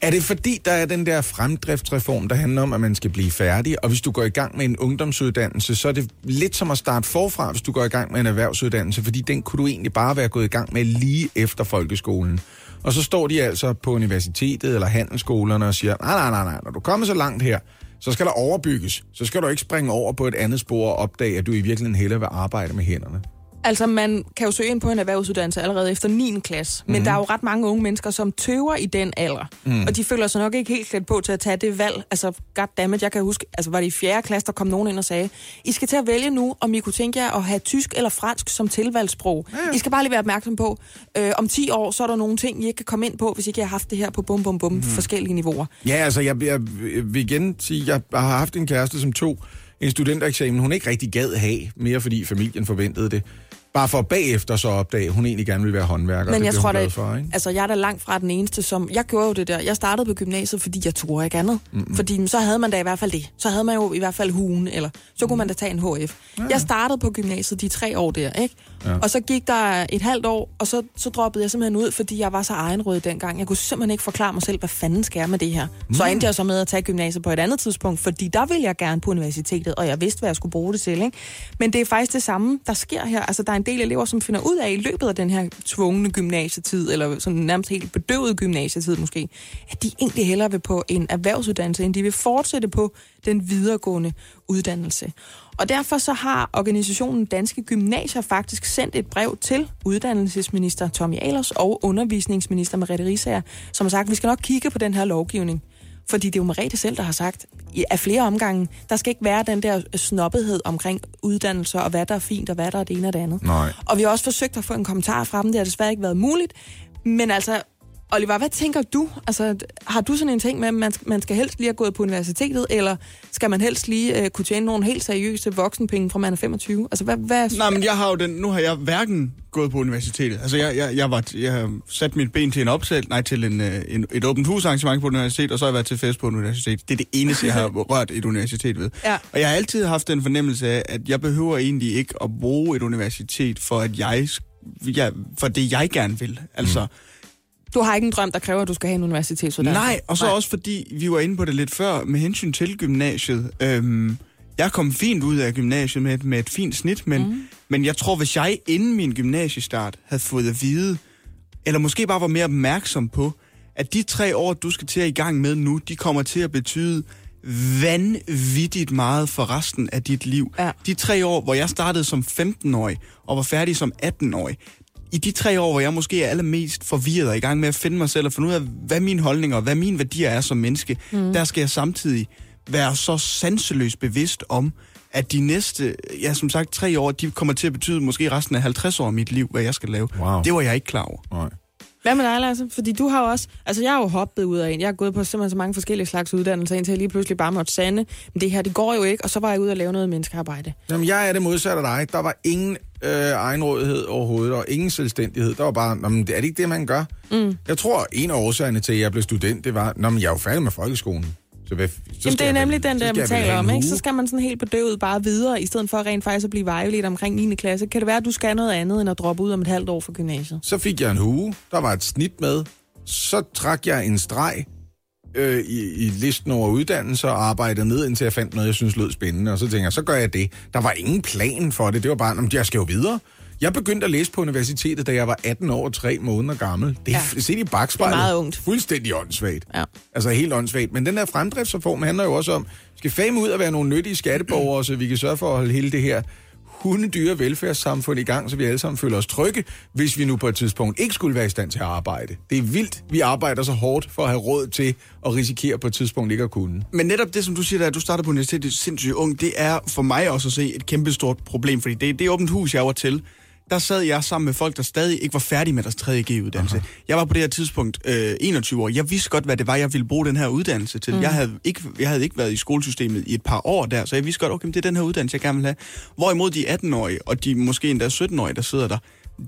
Er det fordi, der er den der fremdriftsreform, der handler om, at man skal blive færdig, og hvis du går i gang med en ungdomsuddannelse, så er det lidt som at starte forfra, hvis du går i gang med en erhvervsuddannelse, fordi den kunne du egentlig bare være gået i gang med lige efter folkeskolen. Og så står de altså på universitetet eller handelsskolerne og siger, nej, nej, nej, nej, når du kommer så langt her, så skal der overbygges. Så skal du ikke springe over på et andet spor og opdage, at du i virkeligheden hellere vil arbejde med hænderne. Altså, man kan jo søge ind på en erhvervsuddannelse allerede efter 9. klasse, men der er jo ret mange unge mennesker, som tøver i den alder, mm. og de føler sig nok ikke helt klædt på til at tage det valg. Altså, goddammit, jeg kan huske, altså var det i 4. klasse, der kom nogen ind og sagde, I skal til at vælge nu, om I kunne tænke jer at have tysk eller fransk som tilvalgssprog. Ja. I skal bare lige være opmærksom på, øh, om 10 år, så er der nogle ting, I ikke kan komme ind på, hvis ikke har haft det her på bum, bum, bum, mm. forskellige niveauer. Ja, altså, jeg, jeg vil igen sige, jeg har haft en kæreste, som tog en studentereksamen, hun ikke rigtig gad have, mere fordi familien forventede det. Bare for bagefter så opdage, at hun egentlig gerne ville være håndværker. Men det jeg tror da, for, ikke? altså jeg er da langt fra den eneste, som... Jeg gjorde jo det der. Jeg startede på gymnasiet, fordi jeg turde ikke andet. Mm-hmm. Fordi så havde man da i hvert fald det. Så havde man jo i hvert fald hugen, eller så kunne man da tage en HF. Ja. Jeg startede på gymnasiet de tre år der, ikke? Ja. Og så gik der et halvt år, og så, så droppede jeg simpelthen ud, fordi jeg var så egenrød dengang. Jeg kunne simpelthen ikke forklare mig selv, hvad fanden skal jeg med det her. Mm. Så endte jeg så med at tage gymnasiet på et andet tidspunkt, fordi der ville jeg gerne på universitetet, og jeg vidste, hvad jeg skulle bruge det til, ikke? Men det er faktisk det samme, der sker her. Altså, der er en del elever, som finder ud af i løbet af den her tvungne gymnasietid, eller sådan nærmest helt bedøvet gymnasietid måske, at de egentlig hellere vil på en erhvervsuddannelse, end de vil fortsætte på den videregående uddannelse. Og derfor så har organisationen Danske Gymnasier faktisk sendt et brev til uddannelsesminister Tommy Ahlers og undervisningsminister Merete Risager, som har sagt, at vi skal nok kigge på den her lovgivning. Fordi det er jo Merete selv, der har sagt, af flere omgange, der skal ikke være den der snobbethed omkring uddannelser, og hvad der er fint, og hvad der er det ene og det andet. Nej. Og vi har også forsøgt at få en kommentar fra dem, det har desværre ikke været muligt. Men altså, Oliver, hvad tænker du? Altså, har du sådan en ting med, at man, man skal helst lige have gået på universitetet, eller skal man helst lige øh, kunne tjene nogle helt seriøse voksenpenge fra man er 25? Altså, hvad, hvad Nej, men jeg har jo den, nu har jeg hverken gået på universitetet. Altså, jeg, jeg, jeg, var, jeg har sat mit ben til en opsæt, nej, til en, øh, en, et åbent husarrangement på et universitet, og så har jeg været til fest på et universitet. Det er det eneste, jeg har rørt et universitet ved. Ja. Og jeg har altid haft den fornemmelse af, at jeg behøver egentlig ikke at bruge et universitet for, at jeg, jeg for det, jeg gerne vil. Altså, Du har ikke en drøm, der kræver, at du skal have en universitetsuddannelse? Nej, og så Nej. også fordi, vi var inde på det lidt før, med hensyn til gymnasiet. Øhm, jeg kom fint ud af gymnasiet med, med et fint snit, men, mm. men jeg tror, hvis jeg inden min gymnasiestart havde fået at vide, eller måske bare var mere opmærksom på, at de tre år, du skal til at i gang med nu, de kommer til at betyde vanvittigt meget for resten af dit liv. Ja. De tre år, hvor jeg startede som 15-årig og var færdig som 18-årig, i de tre år, hvor jeg måske er allermest forvirret og i gang med at finde mig selv og finde ud af, hvad mine holdninger og hvad mine værdier er som menneske, mm. der skal jeg samtidig være så sanseløst bevidst om, at de næste, ja som sagt, tre år, de kommer til at betyde måske resten af 50 år af mit liv, hvad jeg skal lave. Wow. Det var jeg ikke klar over. Nej. Hvad med dig, Lasse? Fordi du har jo også... Altså, jeg har jo hoppet ud af en. Jeg har gået på simpelthen så mange forskellige slags uddannelser, indtil jeg lige pludselig bare måtte sande. Men det her, det går jo ikke. Og så var jeg ude og lave noget menneskearbejde. Jamen, jeg er det modsatte af dig. Der var ingen øh, egenrådighed overhovedet, og ingen selvstændighed. Der var bare, men det er det ikke det, man gør? Mm. Jeg tror, en af årsagerne til, at jeg blev student, det var, men jeg er jo færdig med folkeskolen. Så hvad, så Jamen, det er jeg vel- nemlig den der, vel taler om, ikke? Så skal man sådan helt bedøvet bare videre, i stedet for rent faktisk at blive vejledt omkring 9. klasse. Kan det være, at du skal noget andet, end at droppe ud om et halvt år fra gymnasiet? Så fik jeg en hue, der var et snit med. Så trak jeg en streg øh, i, i listen over uddannelser og arbejdede ned, indtil jeg fandt noget, jeg synes lød spændende. Og så tænkte jeg, så gør jeg det. Der var ingen plan for det. Det var bare, "Nå, men jeg skal jo videre. Jeg begyndte at læse på universitetet, da jeg var 18 år og 3 måneder gammel. Det er Ja. set i bagspejlet. Det er meget ungt. Fuldstændig åndssvagt. Ja. Altså helt åndssvagt. Men den der fremdriftsreform handler jo også om, skal fame ud at være nogle nyttige skatteborgere, så vi kan sørge for at holde hele det her hundedyre velfærdssamfund i gang, så vi alle sammen føler os trygge, hvis vi nu på et tidspunkt ikke skulle være i stand til at arbejde. Det er vildt, vi arbejder så hårdt for at have råd til at risikere på et tidspunkt ikke at kunne. Men netop det, som du siger, der, at du starter på universitetet sindssygt ung, det er for mig også at se et kæmpestort problem, fordi det, det er åbent hus, jeg var til. Der sad jeg sammen med folk, der stadig ikke var færdige med deres 3. G-uddannelse. Jeg var på det her tidspunkt øh, 21 år. Jeg vidste godt, hvad det var, jeg ville bruge den her uddannelse til. Mm. Jeg, havde ikke, jeg havde ikke været i skolesystemet i et par år der, så jeg vidste godt, okay, det er den her uddannelse, jeg gerne vil have. Hvorimod de 18-årige, og de måske endda 17-årige, der sidder der,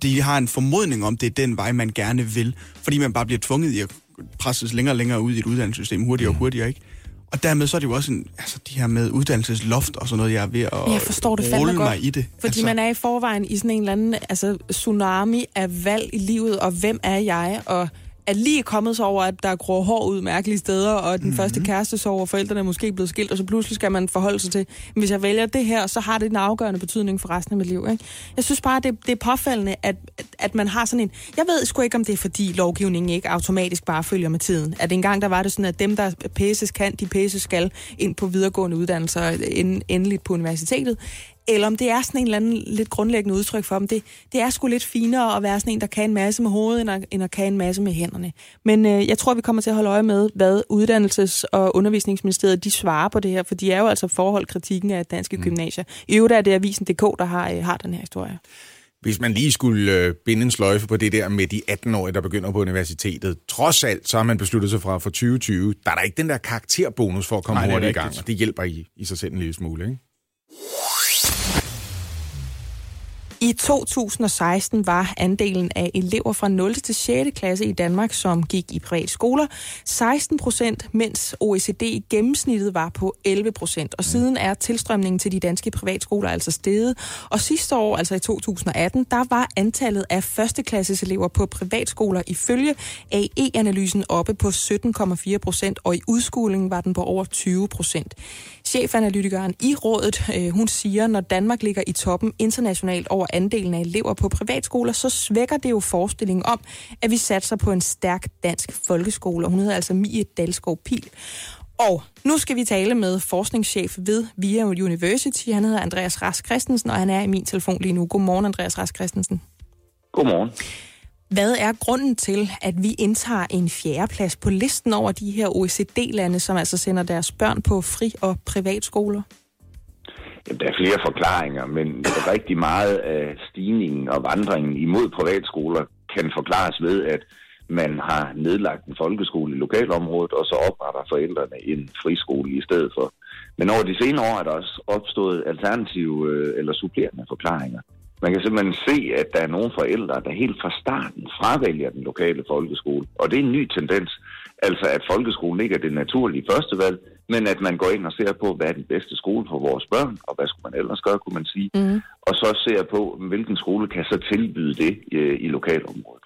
de har en formodning om, det er den vej, man gerne vil. Fordi man bare bliver tvunget i at presses længere og længere ud i et uddannelsessystem, hurtigere og hurtigere, ikke? Og dermed så er det jo også en, altså de her med uddannelsesloft og sådan noget, jeg er ved at jeg forstår det rulle godt. mig i det. Fordi altså... man er i forvejen i sådan en eller anden altså, tsunami af valg i livet, og hvem er jeg, og er lige kommet sig over, at der gror hår ud mærkelige steder, og den mm-hmm. første kæreste sover, og forældrene er måske blevet skilt, og så pludselig skal man forholde sig til, hvis jeg vælger det her, så har det en afgørende betydning for resten af mit liv. Ikke? Jeg synes bare, det, det er påfaldende, at, at man har sådan en... Jeg ved sgu ikke, om det er, fordi lovgivningen ikke automatisk bare følger med tiden. At engang der var det sådan, at dem, der pæses kan, de pæses skal ind på videregående uddannelser, end, endeligt på universitetet eller om det er sådan en eller anden lidt grundlæggende udtryk for dem. Det, det er sgu lidt finere at være sådan en, der kan en masse med hovedet, end at, end at kan en masse med hænderne. Men øh, jeg tror, vi kommer til at holde øje med, hvad Uddannelses- og Undervisningsministeriet de svarer på det her, for de er jo altså forholdt kritikken af danske mm. gymnasier. I øvrigt er det Avisen.dk, der har, øh, har den her historie. Hvis man lige skulle øh, binde en sløjfe på det der med de 18-årige, der begynder på universitetet, trods alt, så har man besluttet sig fra for 2020, der er der ikke den der karakterbonus for at komme Nej, hurtigt i gang, og det hjælper i, i sig selv en lille smule, ikke? I 2016 var andelen af elever fra 0. til 6. klasse i Danmark, som gik i private skoler, 16 procent, mens OECD i gennemsnittet var på 11 procent. Og siden er tilstrømningen til de danske privatskoler altså steget. Og sidste år, altså i 2018, der var antallet af førsteklasses elever på privatskoler ifølge AE-analysen oppe på 17,4 procent, og i udskolingen var den på over 20 procent. Chefanalytikeren i rådet, øh, hun siger, når Danmark ligger i toppen internationalt over andelen af elever på privatskoler, så svækker det jo forestillingen om, at vi satser på en stærk dansk folkeskole. Og hun hedder altså Mie Dalskov Pil. Og nu skal vi tale med forskningschef ved VIA University. Han hedder Andreas Rask Christensen, og han er i min telefon lige nu. Godmorgen, Andreas Rask Christensen. Godmorgen. Hvad er grunden til, at vi indtager en fjerdeplads på listen over de her OECD-lande, som altså sender deres børn på fri- og privatskoler? Jamen, der er flere forklaringer, men rigtig meget af stigningen og vandringen imod privatskoler kan forklares ved, at man har nedlagt en folkeskole i lokalområdet, og så opretter forældrene en friskole i stedet for. Men over de senere år er der også opstået alternative øh, eller supplerende forklaringer. Man kan simpelthen se, at der er nogle forældre, der helt fra starten fravælger den lokale folkeskole. Og det er en ny tendens. Altså, at folkeskolen ikke er det naturlige førstevalg, men at man går ind og ser på, hvad er den bedste skole for vores børn, og hvad skulle man ellers gøre, kunne man sige. Mm. Og så ser på, hvilken skole kan så tilbyde det øh, i lokalområdet.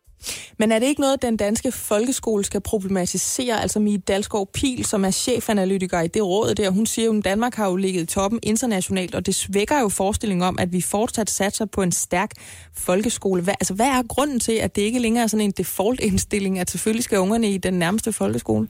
Men er det ikke noget, den danske folkeskole skal problematisere? Altså Mie Dalskov Pil, som er chefanalytiker i det råd der, hun siger jo, at Danmark har jo ligget i toppen internationalt, og det svækker jo forestillingen om, at vi fortsat satser på en stærk folkeskole. Hvad, altså, hvad er grunden til, at det ikke længere er sådan en default-indstilling, at selvfølgelig skal ungerne i den nærmeste folkeskole?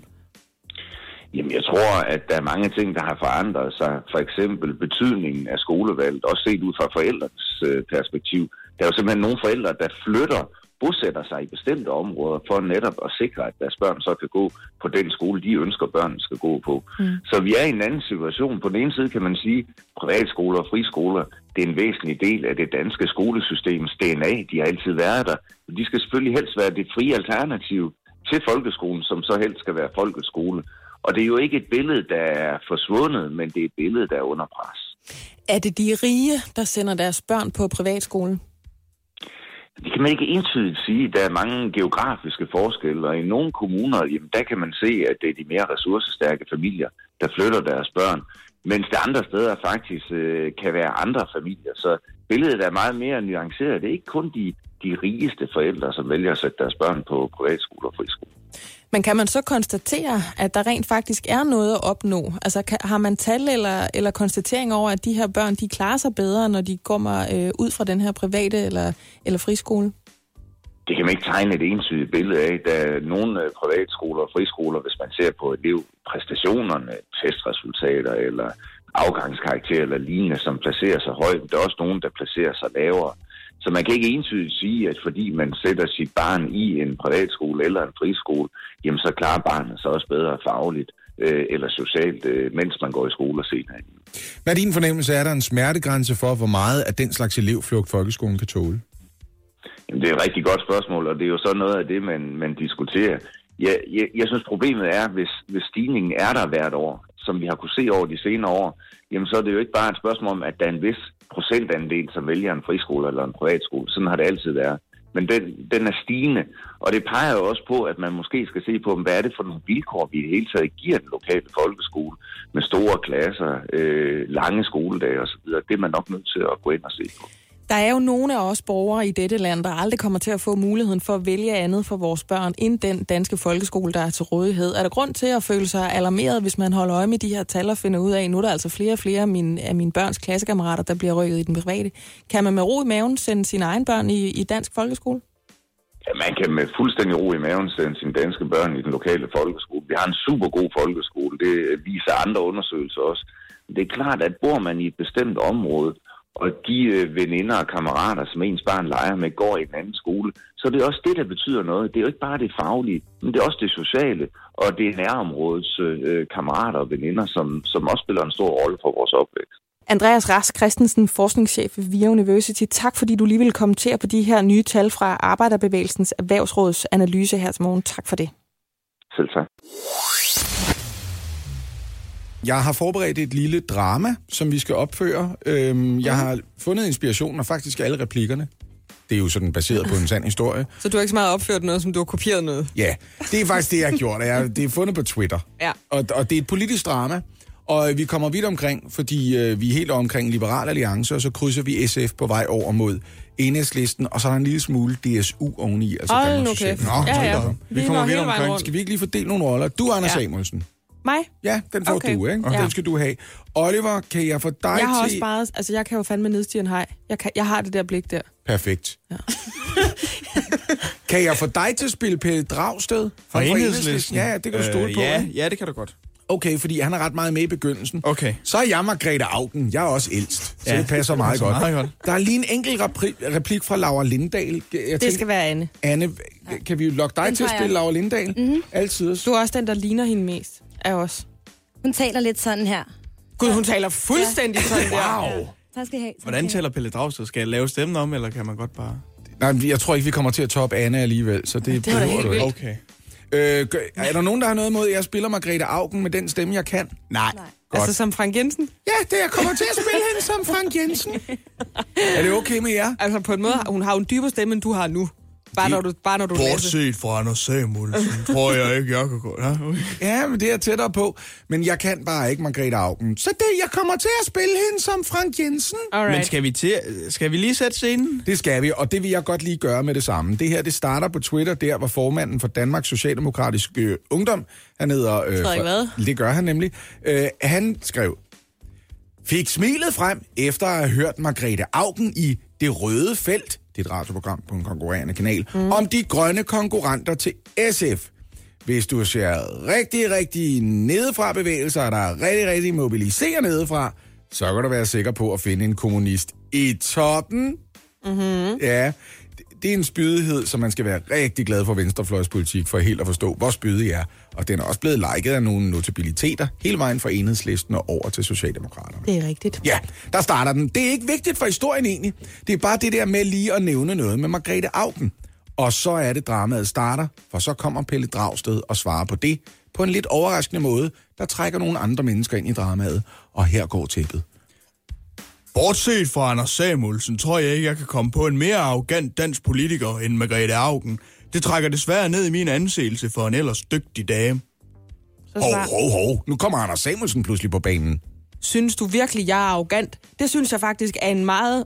Jamen, jeg tror, at der er mange ting, der har forandret sig. For eksempel betydningen af skolevalget, også set ud fra forældrenes øh, perspektiv. Der er jo simpelthen nogle forældre, der flytter bosætter sig i bestemte områder for netop at sikre, at deres børn så kan gå på den skole, de ønsker, børnene skal gå på. Mm. Så vi er i en anden situation. På den ene side kan man sige, at privatskoler og friskoler, det er en væsentlig del af det danske skolesystems DNA. De har altid været der. De skal selvfølgelig helst være det frie alternativ til folkeskolen, som så helst skal være folkeskole. Og det er jo ikke et billede, der er forsvundet, men det er et billede, der er under pres. Er det de rige, der sender deres børn på privatskolen? Det kan man ikke entydigt sige. Der er mange geografiske forskelle, og i nogle kommuner, jamen, der kan man se, at det er de mere ressourcestærke familier, der flytter deres børn, mens det andre steder faktisk øh, kan være andre familier. Så billedet er meget mere nuanceret. Det er ikke kun de, de rigeste forældre, som vælger at sætte deres børn på privatskoler og friskoler. Men kan man så konstatere, at der rent faktisk er noget at opnå? Altså kan, har man tal eller, eller konstatering over, at de her børn de klarer sig bedre, når de kommer øh, ud fra den her private eller, eller friskole? Det kan man ikke tegne et entydigt billede af. Der er nogle øh, privatskoler og friskoler, hvis man ser på elevpræstationerne, testresultater eller afgangskarakterer eller lignende, som placerer sig højt. Der er også nogen, der placerer sig lavere. Så man kan ikke entydigt sige, at fordi man sætter sit barn i en privatskole eller en friskole, jamen så klarer barnet sig også bedre fagligt øh, eller socialt, øh, mens man går i skole og senere. Hvad er din fornemmelse? Er der en smertegrænse for, hvor meget af den slags elevflugt folkeskolen kan tåle? Jamen, det er et rigtig godt spørgsmål, og det er jo så noget af det, man, man diskuterer. Jeg, jeg, jeg synes, problemet er, hvis, hvis stigningen er der hvert år, som vi har kunne se over de senere år, jamen så er det jo ikke bare et spørgsmål om, at der er en vis procentandel, som vælger en friskole eller en privatskole. Sådan har det altid været. Men den, den er stigende, og det peger jo også på, at man måske skal se på, hvad er det for nogle vilkår, vi i det hele taget giver den lokale folkeskole, med store klasser, øh, lange skoledage osv. Det er man nok nødt til at gå ind og se på. Der er jo nogle af os borgere i dette land, der aldrig kommer til at få muligheden for at vælge andet for vores børn, end den danske folkeskole, der er til rådighed. Er der grund til at føle sig alarmeret, hvis man holder øje med de her tal og finder ud af, at nu er der altså flere og flere af mine, af mine børns klassekammerater, der bliver rykket i den private. Kan man med ro i maven sende sine egne børn i, i dansk folkeskole? Ja, man kan med fuldstændig ro i maven sende sine danske børn i den lokale folkeskole. Vi har en super god folkeskole. Det viser andre undersøgelser også. Det er klart, at bor man i et bestemt område, og de øh, veninder og kammerater, som ens barn leger med, går i en anden skole, så det er også det, der betyder noget. Det er jo ikke bare det faglige, men det er også det sociale, og det er nærområdets øh, kammerater og veninder, som, som også spiller en stor rolle for vores opvækst. Andreas Rask Christensen, forskningschef ved VIA University. Tak fordi du lige vil kommentere på de her nye tal fra Arbejderbevægelsens Erhvervsråds analyse her til morgen. Tak for det. Selv tak. Jeg har forberedt et lille drama, som vi skal opføre. Øhm, jeg har fundet inspirationen og faktisk alle replikkerne. Det er jo sådan baseret på en sand historie. Så du har ikke så meget opført noget, som du har kopieret noget? Ja, det er faktisk det, jeg har gjort. Jeg, det er fundet på Twitter. Ja. Og, og det er et politisk drama. Og vi kommer vidt omkring, fordi øh, vi er helt omkring Liberal Alliance, og så krydser vi SF på vej over mod enhedslisten, og så er der en lille smule DSU oveni. Altså Hold nu kæft. Nå, Ja, ja. Vi kommer vidt omkring. Skal vi ikke lige fordele nogle roller? Du, Anders Ja. Samuelsen. Mig? Ja, den får Okay. du, ikke? Ja. Den skal du have. Oliver, kan jeg få dig Jeg har til... også bare... Altså, jeg kan jo fandme nedstige en hej. Jeg, kan, jeg har det der blik der. Perfekt. Ja. kan jeg få dig til at spille Pelle Dragsted? Fra enhedslisten? Ja, det kan du stole på. Ja, ikke? ja, det kan du godt. Okay, fordi han er ret meget med i begyndelsen. Okay. Så er jeg Margrethe Augen. Jeg er også ældst, så Ja, det passer det meget, godt. meget godt. Der er lige en enkelt repri- replik fra Laura Lindahl. Jeg Det skal være Anne. Anne, kan vi lokke dig Den til at spille jeg. Laura Lindahl? Mm-hmm. Altid. Du er også den, der ligner hende mest af os. Hun taler lidt sådan her. Gud, hun taler fuldstændig sådan der. Wow. Tak skal I have. Tak Hvordan taler Pelle Dragsted? Skal jeg lave stemmen om, eller kan man godt bare... Nej, jeg tror ikke, vi kommer til at toppe Anne alligevel, så det, det behøver du ikke. Okay. Øh, gør- er der nogen, der har noget imod, at jeg spiller Margrethe Augen med den stemme, jeg kan? Nej. Godt. Altså som Frank Jensen. Ja, det jeg kommer til at spille hende som Frank Jensen. er det okay med jer? Altså på en måde, hun har jo en dybere stemme, end du har nu. Bare når du, bare når du læser. Bortset fra Anders Samuelsen, tror jeg ikke, jeg kan gå. Ja, okay. Ja, men det er tættere på. Men jeg kan bare ikke Margrethe Augen. Så det, jeg kommer til at spille hende som Frank Jensen. Alright. Men skal vi, til, skal vi lige sætte scenen? Det skal vi, og det vil jeg godt lige gøre med det samme. Det her, det starter på Twitter, der hvor formanden for Danmarks Socialdemokratiske øh, Ungdom, han hedder... Øh, Frederik Fre- hvad? Det gør han nemlig. Øh, han skrev, fik smilet frem efter at have hørt Margrethe Augen i Det Røde Felt, det er et radioprogram på en konkurrerende kanal, mm. om de grønne konkurrenter til SF. Hvis du ser rigtig, rigtig nedefra bevægelser, der er rigtig, rigtig mobiliserer nedefra, så kan du være sikker på at finde en kommunist i toppen. Mm-hmm. Ja, det- er en spydighed, som man skal være rigtig glad for venstrefløjspolitik for helt at forstå, hvor spydig er. Og den er også blevet liket af nogle notabiliteter hele vejen fra enhedslisten og over til Socialdemokraterne. Det er rigtigt. Ja, der starter den. Det er ikke vigtigt for historien egentlig. Det er bare det der med lige at nævne noget med Margrethe Augen. Og så er det dramaet starter, for så kommer Pelle Dragsted og svarer på det på en lidt overraskende måde, der trækker nogle andre mennesker ind i dramaet. Og her går tæppet. Bortset fra Anders Samuelsen, tror jeg ikke, jeg kan komme på en mere arrogant dansk politiker end Margrethe Augen. Det trækker desværre ned i min anseelse for en ellers dygtig dame. Så Hov, svar. hov, hov. Nu kommer Anders Samuelsen pludselig på banen. Synes du virkelig, jeg er arrogant? Det synes jeg faktisk er en meget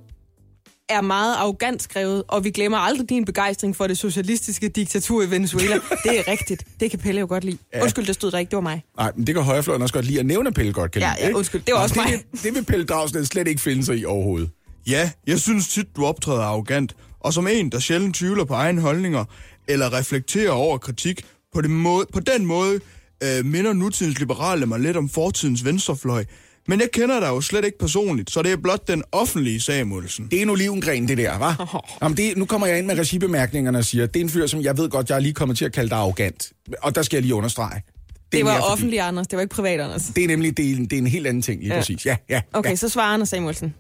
er meget arrogant skrevet, og vi glemmer aldrig din begejstring for det socialistiske diktatur i Venezuela. Det er rigtigt. Det kan Pelle jo godt lide. Ja. Undskyld, det stod der ikke. Det var mig. Nej, men det kan højrefløjen også godt lide at nævne, at Pelle godt kan Ja, lide. ja, undskyld. Det var Nå, også mig. Det, vil- det vil Pelle Dragsted slet ikke finde sig i overhovedet. Ja, jeg synes tit, du optræder arrogant, og som en, der sjældent tvivler på egne holdninger, eller reflekterer over kritik, på, det måde, på den måde øh, minder nutidens liberale mig lidt om fortidens venstrefløj. Men jeg kender dig jo slet ikke personligt, så det er blot den offentlige Samuelsen. Det er en olivengren, det der, hva'? Jamen, det, nu kommer jeg ind med regibemærkningerne og siger, det er en fyr, som jeg ved godt, jeg er lige kommet til at kalde dig arrogant. Og der skal jeg lige understrege. Det er var mere fordi- offentlig, Anders. Det var ikke privat, Anders. Det er nemlig det er, en- det er en helt anden ting, lige. Ja. præcis. Ja, ja. Okay, ja. så svarer Anders Samuelsen.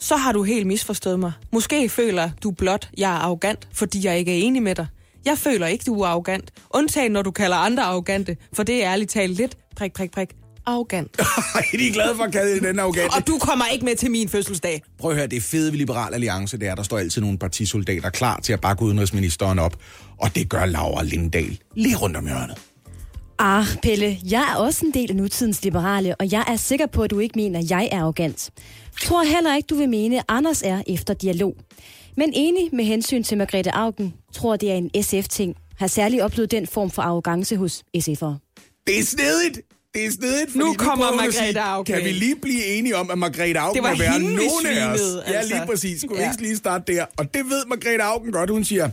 Så har du helt misforstået mig. Måske føler du blot, jeg er arrogant, fordi jeg ikke er enig med dig. Jeg føler ikke, du er arrogant. Undtagen, når du kalder andre arrogante, for det er ærligt talt lidt, prik, prik, prik, arrogant. Ej, de er glade for at kalde den arrogant. Og du kommer ikke med til min fødselsdag. Prøv at høre, det fede ved Liberal Alliance, det er, der står altid nogle partisoldater klar til at bakke udenrigsministeren op. Og det gør Laura Lindahl lige rundt om hjørnet. Ah, Pelle, jeg er også en del af nutidens liberale, og jeg er sikker på, at du ikke mener, at jeg er arrogant. Tror heller ikke, du vil mene, at Anders er efter dialog. Men enig med hensyn til Margrethe Augen, tror det er en SF-ting. Har særligt oplevet den form for arrogance hos SF'ere. Det er snedigt! Det er snedigt, Nu kommer at Margrethe Augen Kan vi lige blive enige om, at Margrethe Augen må være vi nogen af os? svinede, Ja, altså. lige præcis. Skulle vi Ja. ikke lige starte der? Og det ved Margrethe Augen godt. Hun siger,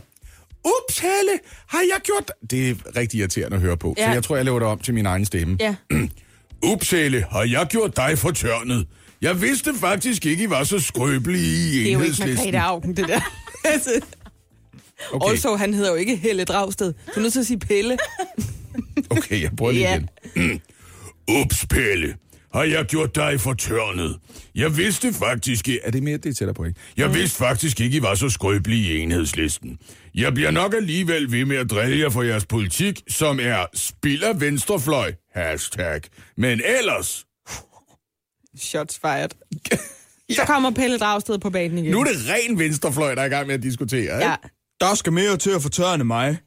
ups, Helle, har jeg gjort... Det er rigtig irriterende at høre på, ja. Så jeg tror, jeg laver det om til min egen stemme. Ja. Ups, Helle, har jeg gjort dig fortørnet? Jeg vidste faktisk ikke, I var så skrøbelige i Det er jo ikke enhedslisten. Margrethe Augen, det der. altså, Okay, Also, han hedder jo ikke Helle Dragsted. Du er nødt til at sige Pelle. okay, jeg prøver lige igen. Ups, Pelle. Har jeg gjort dig fortørnet? Jeg vidste faktisk ikke... Er det mere, det er tættere på, ikke? Jeg mm. vidste faktisk ikke, I var så skrøbelige i enhedslisten. Jeg bliver nok alligevel ved med at drille jer for jeres politik, som er spiller venstrefløj. Hashtag. Men ellers... Shots fired. Så kommer Pelle Dragsted på banen igen. Nu er det ren venstrefløj, der er i gang med at diskutere, ikke? Ja, Der skal mere til at fortørne mig.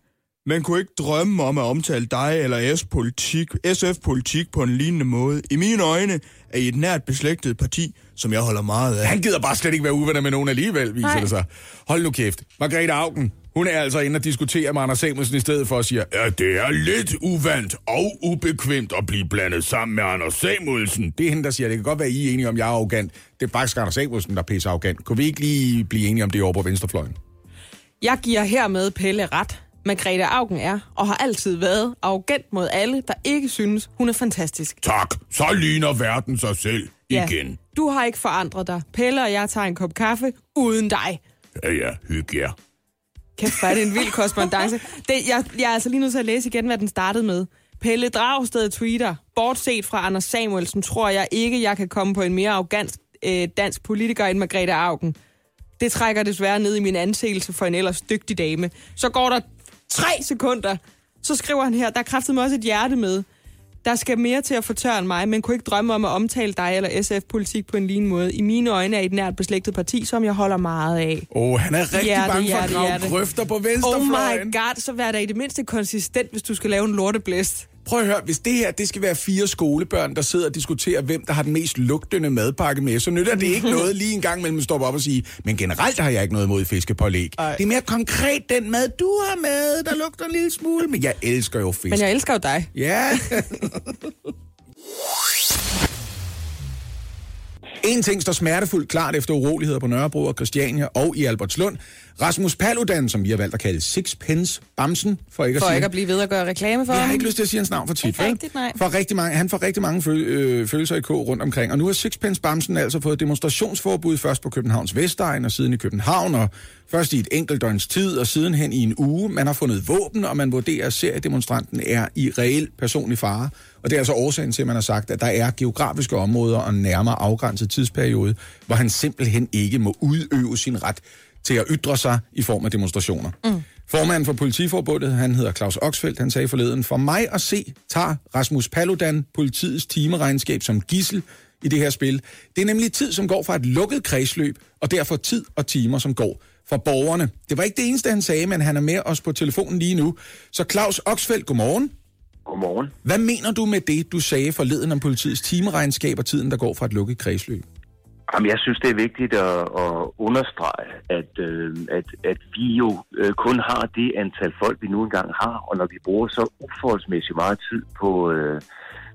Man kunne ikke drømme om at omtale dig eller S-politik, SF-politik på en lignende måde. I mine øjne er I et nært beslægtet parti, som jeg holder meget af. Han gider bare slet ikke være uvenner med nogen alligevel, viser Nej. det sig. Hold nu kæft. Margrethe Augen, Hun er altså inde og diskutere med Anders Samuelsen i stedet for at sige, ja, det er lidt uvandt og ubekvemt at blive blandet sammen med Anders Samuelsen. Det er hende, der siger, det kan godt være, I er enige om, jeg er arrogant. Det er faktisk Anders Samuelsen, der er pisse arrogant. Kunne vi ikke lige blive enige om det over på venstrefløjen? Jeg giver hermed Pelle ret. Margrethe Augen er, og har altid været, arrogant mod alle, der ikke synes, hun er fantastisk. Tak, så ligner verden sig selv igen. Du har ikke forandret dig. Pelle og jeg tager en kop kaffe uden dig. Ja, ja, hygge jer. Kæft, hvor er det en vild korrespondence. Det, jeg, jeg er altså lige nødt til at læse igen, hvad den startede med. Pelle Dragsted tweeter, bortset fra Anders Samuelsen, tror jeg ikke, jeg kan komme på en mere arrogant øh, dansk politiker end Margrethe Augen. Det trækker desværre ned i min anseelse for en ellers dygtig dame. Så går der tre sekunder, så skriver han her, der kræftede mig også et hjerte med. Der skal mere til at fortørre mig, men kunne ikke drømme om at omtale dig eller SF-politik på en lignende måde. I mine øjne er I et nært beslægtet parti, som jeg holder meget af. Åh, oh, han er rigtig Hjerte, bange for at hjerte, grave hjerte. grøfter på Oh venstrefløjen. my god, så vær da i det mindste konsistent, hvis du skal lave en lorteblæst. Prøv at høre, hvis det her det skal være fire skolebørn, der sidder og diskuterer, hvem der har den mest lugtende madpakke med, så nytter det ikke noget lige en gang mellem at stoppe op og sige, men generelt har jeg ikke noget imod fiskepålæg. Ej. Det er mere konkret den mad, du har med, der lugter en lille smule, men jeg elsker jo fisk. Men jeg elsker jo dig. Ja. En ting står smertefuldt klart efter uroligheder på Nørrebro og Christiania og i Albertslund. Rasmus Paludan, som vi har valgt at kalde Sixpence Bamsen, for ikke at For sige ikke at blive ved at gøre reklame for jeg har ikke lyst til at sige hans navn for tit. Ikke rigtigt, nej. For rigtig mange, han får rigtig mange føl, øh, følelser i k rundt omkring. Og nu har Sixpence Bamsen altså fået demonstrationsforbud først på Københavns Vestegn og siden i København. Og først i et enkelt døgns tid og siden hen i en uge. Man har fundet våben, og man vurderer, at seriedemonstranten er i reel personlig fare. Og det er altså årsagen til, at man har sagt, at der er geografiske områder og nærmere afgrænset tidsperiode, hvor han simpelthen ikke må udøve sin ret til at ytre sig i form af demonstrationer. Mm. Formanden for politiforbundet, han hedder Claus Oxfeldt, han sagde forleden, for mig at se, tager Rasmus Paludan politiets timeregnskab som gissel i det her spil. Det er nemlig tid, som går fra et lukket kredsløb, og derfor tid og timer, som går for borgerne. Det var ikke det eneste, han sagde, men han er med os på telefonen lige nu. Så Claus Oxfeldt, godmorgen. Godmorgen. Hvad mener du med det, du sagde forleden om politiets timeregnskab og tiden, der går fra et lukket kredsløb? Jamen, jeg synes, det er vigtigt at, at understrege, at, øh, at, at vi jo øh, kun har det antal folk, vi nu engang har, og når vi bruger så uforholdsmæssigt meget tid på, øh,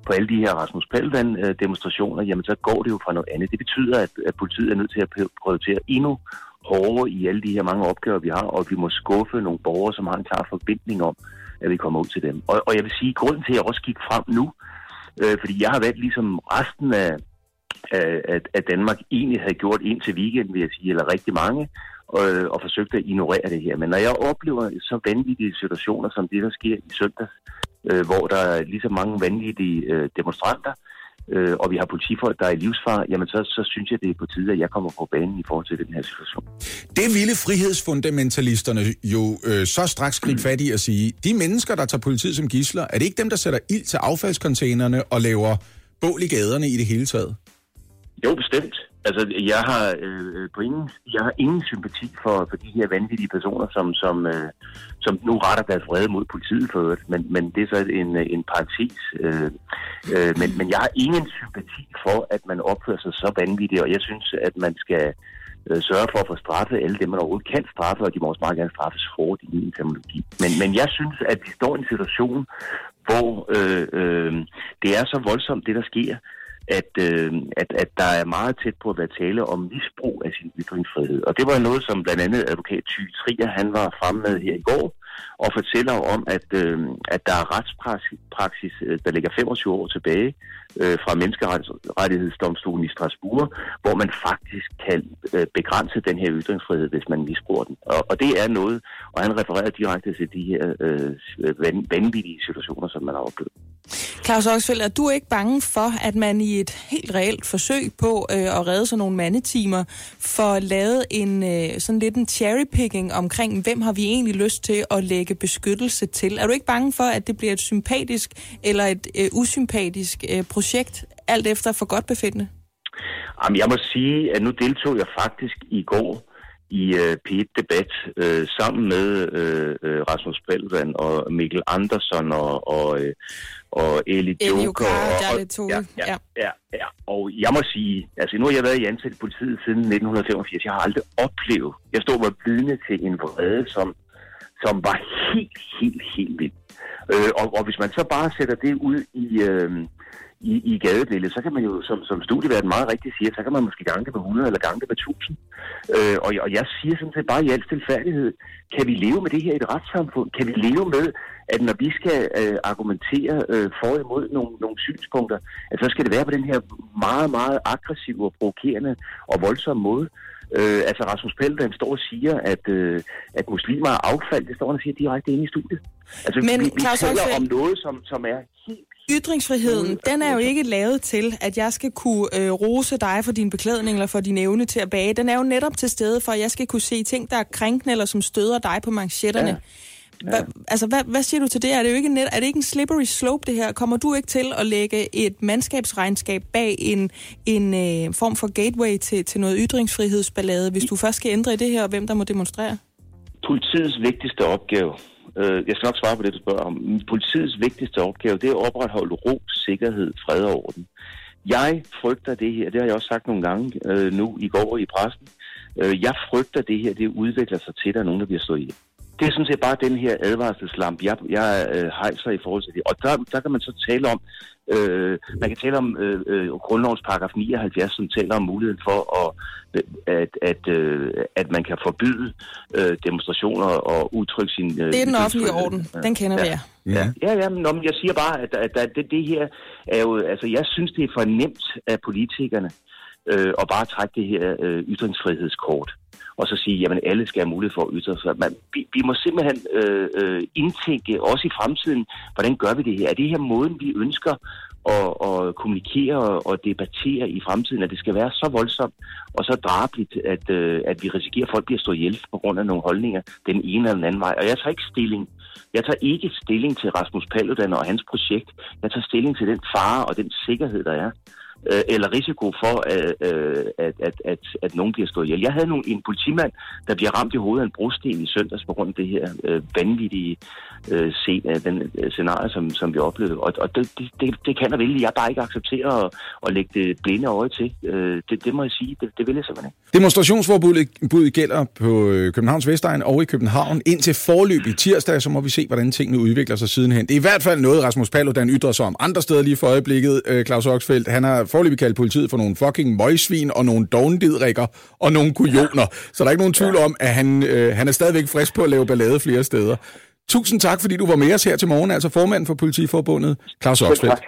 på alle de her Rasmus Paludan-demonstrationer, jamen så går det jo fra noget andet. Det betyder, at, at politiet er nødt til at prioritere endnu hårdere i alle de her mange opgaver, vi har, og vi må skuffe nogle borgere, som har en klar forventning om, at vi kommer ud til dem. Og, og jeg vil sige, grunden til, at jeg også gik frem nu, øh, fordi jeg har været ligesom resten af- at, at Danmark egentlig havde gjort indtil weekenden, vil jeg sige, eller rigtig mange, og, og forsøgte at ignorere det her. Men når jeg oplever så vanvittige situationer som det, der sker i søndags, øh, hvor der er lige så mange vanvittige øh, demonstranter, øh, og vi har politifolk, der er i livsfar, jamen så, så synes jeg, det er på tide, at jeg kommer på banen i forhold til den her situation. Det ville frihedsfundamentalisterne jo øh, så straks gribe fat i at sige, de mennesker, der tager politiet som gisler, er det ikke dem, der sætter ild til affaldscontainerne og laver bål i gaderne i det hele taget? Jo, bestemt. Altså, jeg har, øh, på ingen, jeg har ingen sympati for, for de her vanvittige personer, som, som, øh, som nu retter deres vrede mod politiet for øvrigt. Men, men det er så en, øh, en parentes. Øh, øh, men, men jeg har ingen sympati for, at man opfører sig så vanvittigt, og jeg synes, at man skal øh, sørge for at få straffet alle dem, man overhovedet kan straffe, og de må også meget gerne straffes hårdt i min terminologi. Men, men jeg synes, at vi står i en situation, hvor øh, øh, det er så voldsomt, det der sker, at, øh, at, at der er meget tæt på at være tale om misbrug af sin ytringsfrihed. Og det var noget, som blandt andet advokat Thy Trier, han var fremme med her i går, og fortæller om, at, øh, at der er retspraksis, øh, der ligger 25 år tilbage øh, fra menneskerettighedsdomstolen i Strasbourg, hvor man faktisk kan øh, begrænse den her ytringsfrihed, hvis man misbruger den. Og, og det er noget, og han refererer direkte til de her øh, van, vanvittige situationer, som man har oplevet. Claus Oxfeldt, er du ikke bange for, at man i et helt reelt forsøg på øh, at redde sådan nogle mandetimer, får lavet en øh, sådan lidt en cherrypicking omkring, hvem har vi egentlig lyst til at lægge beskyttelse til? Er du ikke bange for, at det bliver et sympatisk eller et øh, usympatisk øh, projekt, alt efter for godt befindende? Jamen, jeg må sige, at nu deltog jeg faktisk i går i øh, P1-debat øh, sammen med øh, øh, Rasmus Paludan og Mikkel Andersson og, og, øh, og Eli Eli Joker. Og, og, ja. ja, ja, ja. Og jeg må sige, altså nu har jeg været i ansat i politiet siden 1985. Jeg har aldrig oplevet, jeg stod med vidne til en vrede, som som var helt, helt, helt vild. Øh, og, og hvis man så bare sætter det ud i, øh, i, i gadebilledet, så kan man jo, som, som studieverden meget rigtigt siger, så kan man måske gange det med 100 eller gange det med 1000. Øh, og, og jeg siger sådan set bare i al stilfærdighed, kan vi leve med det her i et retssamfund? Kan vi leve med, at når vi skal øh, argumentere øh, for imod nogle, nogle synspunkter, at så skal det være på den her meget, meget aggressive og provokerende og voldsomme måde? Øh, altså Rasmus Pelle, han står og siger, at, øh, at muslimer er affald, det står han og siger direkte inde i studiet. Altså, Men, vi, vi Claus taler Oxfeldt- om noget, som, som er helt Ytringsfriheden, den er jo ikke lavet til, at jeg skal kunne øh, rose dig for din beklædning eller for din evne til at bage. Den er jo netop til stede for, at jeg skal kunne se ting, der er krænkende eller som støder dig på manchetterne. Ja. Hva, altså, hvad, hvad siger du til det? Er det, jo ikke net, er det ikke en slippery slope, det her? Kommer du ikke til at lægge et mandskabsregnskab bag en, en øh, form for gateway til, til noget ytringsfrihedsballade, hvis du først skal ændre i det her, og hvem der må demonstrere? politiets vigtigste opgave, øh, jeg skal nok svare på det, du spørger om, politiets vigtigste opgave, det er at opretholde ro, sikkerhed, fred og orden. Jeg frygter det her, det har jeg også sagt nogle gange øh, nu i går i pressen, øh, jeg frygter det her, det udvikler sig til, at der er nogen, der bliver slået ihjel. Det er sådan set bare den her advarselslamp, jeg, jeg øh, hejser i forhold til det. Og der, der kan man så tale om, øh, man kan tale om øh, øh, grundlovens paragraf 79, som taler om muligheden for, at, at, at, øh, at man kan forbyde øh, demonstrationer og udtrykke sin... Øh, Det er den offentlige orden. Den kender vi Ja. af. Ja, ja, ja men, nå, men jeg siger bare, at, at, at det, det her er jo... Altså, jeg synes, det er for nemt af politikerne øh, og bare trække det her øh, ytringsfrihedskort og så sige, jamen alle skal have mulighed for at ytre sig. Man, vi, vi må simpelthen øh, øh, indtænke, også i fremtiden, hvordan gør vi det her? Er det her måden, vi ønsker at, at kommunikere og, og debattere i fremtiden, at det skal være så voldsomt og så drabligt, at, øh, at vi risikerer, at folk bliver stået ihjel på grund af nogle holdninger den ene eller den anden vej. Og jeg tager ikke stilling. Jeg tager ikke stilling til Rasmus Paludan og hans projekt. Jeg tager stilling til den fare og den sikkerhed, der er øh, eller risiko for, at, øh, at, at, at, at nogen bliver stået ihjel. Jeg havde nogle, en politimand, der bliver ramt i hovedet af en brosten i søndags på grund af det her øh, vanvittige øh, scen, øh, den, øh, scenarie, som, som vi oplevede. Og, og det, det, det, det kan jeg vil Jeg bare ikke acceptere at, at lægge det blinde øje til. Øh, det, det må jeg sige. Det, det vil jeg simpelthen ikke. Demonstrationsforbuddet gælder på øh, Københavns Vestegn og i København indtil forløb i tirsdag, så må vi se, hvordan tingene udvikler sig sidenhen. Det er i hvert fald noget, Rasmus Paludan ytrer sig om andre steder lige for øjeblikket. Øh, Claus Oxfeldt, han har forløbig kaldt politiet for nogle fucking møgsvin og nogle dovendidrikker og nogle kujoner. Så der er ikke nogen tvivl om, at han, øh, han er stadigvæk frisk på at lave ballade flere steder. Tusind tak, fordi du var med os her til morgen, altså formand for Politiforbundet, Claus Oxfeldt.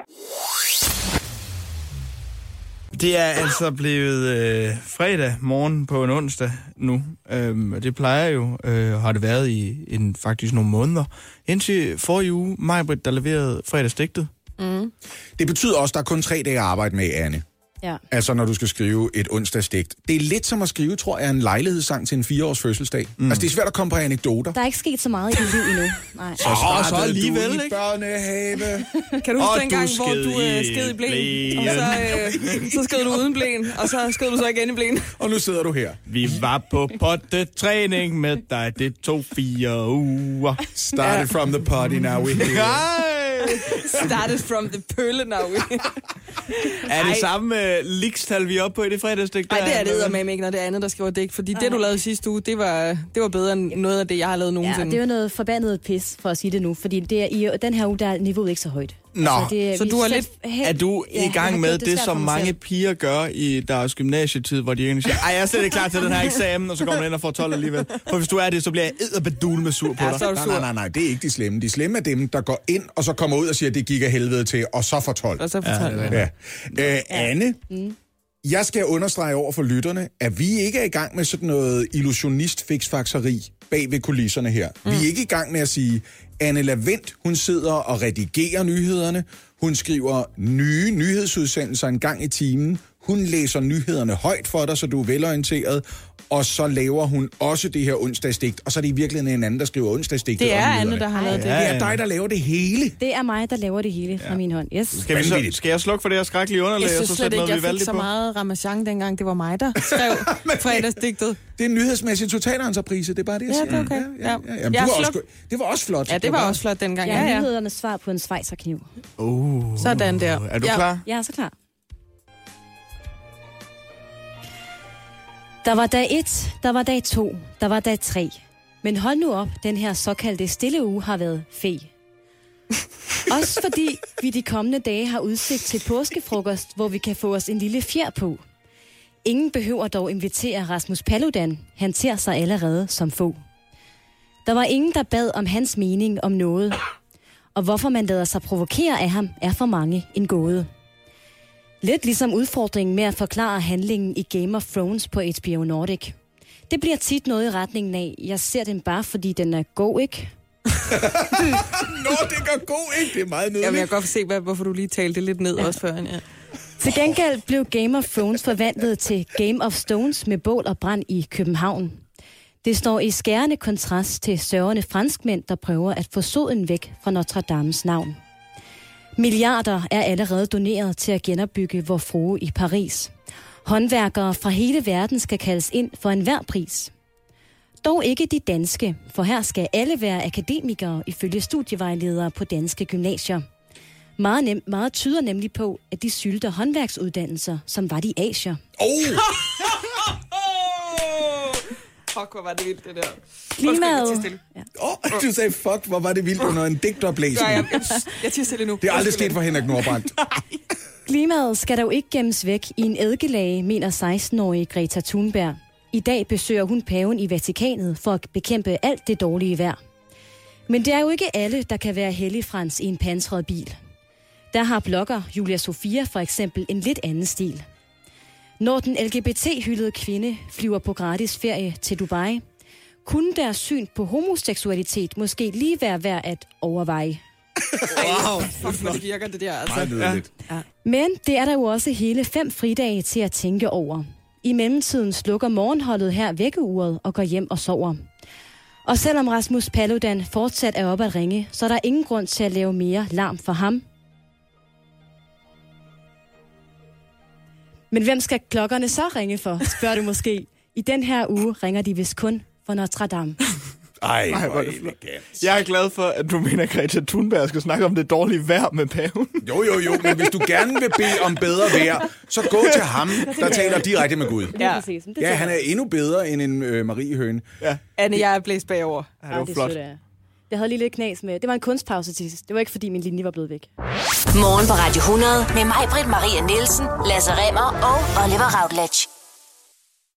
Det er altså blevet øh, fredag morgen på en onsdag nu. Øhm, og det plejer jo, øh, har det været i en, faktisk nogle måneder. Indtil forrige uge, Majbrit, der leverede fredagsdigtet. Mm. Det betyder også, at der er kun tre dage at arbejde med, Anne. Ja. Altså, når du skal skrive et onsdagsdigt. Det er lidt som at skrive, tror jeg, en lejlighedssang til en fireårs fødselsdag. Mm. Altså, det er svært at komme på anekdoter. Der er ikke sket så meget i dit liv endnu. Nej. Så Åh, så startede alligevel, du i ikke? børnehave. Kan du Og huske dengang, du hvor du øh, i sked i blæn, blæen. og så, øh, så sked du uden blæn, og så sked du så igen i blæn? Og nu sidder du her. Vi var på pottetræning med dig, det tog fire uger. Started from the potty, now we here. Started from the pølle now. Er det Ej. samme uh, likstal, vi er oppe på i det fredagsdigt? Nej, det er det med ikke, når det er andet, der skriver dæk. Fordi det, du lavede sidste uge, det var, det var bedre end noget af det, jeg har lavet Ja, nogensinde. det er jo noget forbandet pis, for at sige det nu. Fordi det er, i den her uge, der er niveauet ikke så højt. Nå, det, så du er lidt- helt- Er du Ja, i gang med det, for som mange selv. piger gør i deres gymnasietid, hvor de egentlig siger, ej, jeg er slet ikke klar til den her eksamen, og så kommer man ind og får 12 alligevel. For hvis du er det, så bliver jeg edderbedul med sur på Ja, dig. så er du Nej, sur. nej, nej, nej, det er ikke de slemme. De slemme er dem, der går ind, og så kommer ud og siger, at det gik af helvede til, og så får 12. Og så fortalte Ja, ja, Ja. Øh, Anne, mm. Jeg skal understrege over for lytterne, at vi ikke er i gang med sådan noget illusionist fiksfakseri bag ved kulisserne her. Mm. Vi er ikke i gang med at sige, Anne Lavendt, hun sidder og redigerer nyhederne. Hun skriver nye nyhedsudsendelser en gang i timen. Hun læser nyhederne højt for dig, så du er velorienteret. Og så laver hun også det her onsdagsdigt. Og så er det i virkeligheden en anden, der skriver onsdagsdigt. Det er Anne, der har lavet det. Det er dig, der laver det hele. Det er mig, der laver det hele fra min hånd. Yes. Skal, vi så, skal jeg slukke for det her skrækkelige underlag, Jeg og synes så slet sætte ikke, noget, vi jeg valgte fik så på? meget ramachan dengang. Det var mig, der skrev fredagsdigtet. Det er en nyhedsmæssig totalentreprise, det er bare det, jeg Ja, siger. det er okay. Ja, ja, Ja. ja. Jamen, Jeg du var sluk- også, det var også flot. Ja, det var også flot dengang. Jeg Ja, er ja. nyhedernes svar på en svejserkniv. Uh, Sådan der. Er du Ja. klar? Jeg er så klar. Der var dag 1, der var dag 2, der var dag 3. Men hold nu op, den her såkaldte stille uge har været fe. Også fordi vi de kommende dage har udsigt til påskefrokost, hvor vi kan få os en lille fjer på. Ingen behøver dog invitere Rasmus Paludan. Han ser sig allerede som få. Der var ingen, der bad om hans mening om noget. Og hvorfor man lader sig provokere af ham, er for mange en gåde. Lidt ligesom udfordringen med at forklare handlingen i Game of Thrones på HBO Nordic. Det bliver tit noget i retningen af, jeg ser den bare, fordi den er god, ikke? Nå, det gør god, ikke? Det er meget Jamen, jeg nødvendigt. kan godt se, hvad, hvorfor du lige talte det lidt ned ja. også før. Ja. Til gengæld blev Game of Thrones forvandlet til Game of Stones med bål og brand i København. Det står i skærende kontrast til sørgende franskmænd, der prøver at få soden væk fra Notre Dames navn. Milliarder er allerede doneret til at genopbygge vor frue i Paris. Håndværkere fra hele verden skal kaldes ind for enhver pris. Dog ikke de danske, for her skal alle være akademikere ifølge studievejledere på danske gymnasier. Meget, nem, meget tyder nemlig på, at de sylter håndværksuddannelser, som var de Asien. Oh, Fuck, hvor var det vildt, det der. Klimaet, tier stille. oh, du sagde, fuck, hvor var det vildt under en digtoplæsning. Gør jeg, jeg, jeg tiger stille nu. Det er aldrig sket for Henrik Nordbrandt. klimaet skal dog ikke gemmes væk i en eddikelag, mener 16-årige Greta Thunberg. I dag besøger hun paven i Vatikanet for at bekæmpe alt det dårlige vejr. Men det er jo ikke alle, der kan være hellig frans i en pansret bil. Der har blogger Julia Sofia for eksempel en lidt anden stil. Når den LGBT-hyldede kvinde flyver på gratis ferie til Dubai, kunne deres syn på homoseksualitet måske lige være værd at overveje. Wow. Fuck, hvor det virker det der. Altså. Meget nødvendigt. Men det er der jo også hele fem fridage til at tænke over. I mellemtiden slukker morgenholdet her vækkeuret og går hjem og sover. Og selvom Rasmus Paludan fortsat er oppe at ringe, så er der ingen grund til at lave mere larm for ham. Men hvem skal klokkerne så ringe for, spørger du måske. I den her uge ringer de vist kun for Notre Dame. Ej, Ej, hvor er det elegant. Jeg er glad for, at du mener, at Greta Thunberg skal snakke om det dårlige vejr med paven. Jo, jo, jo, men hvis du gerne vil bede om bedre vejr, så gå til ham, der taler direkte med Gud. Det Ja, tænker han er endnu bedre end en øh, Marie Høne. Anne, jeg er blæst bagover. Ja, det var det flot. jer. Jeg havde lige lidt knas med. Det var en kunstpause til sidst. Det var ikke, fordi min linje var blevet væk. Morgen på Radio 100 med mig, Britt Maria Nielsen, Lasse Remmer og Oliver Routledge.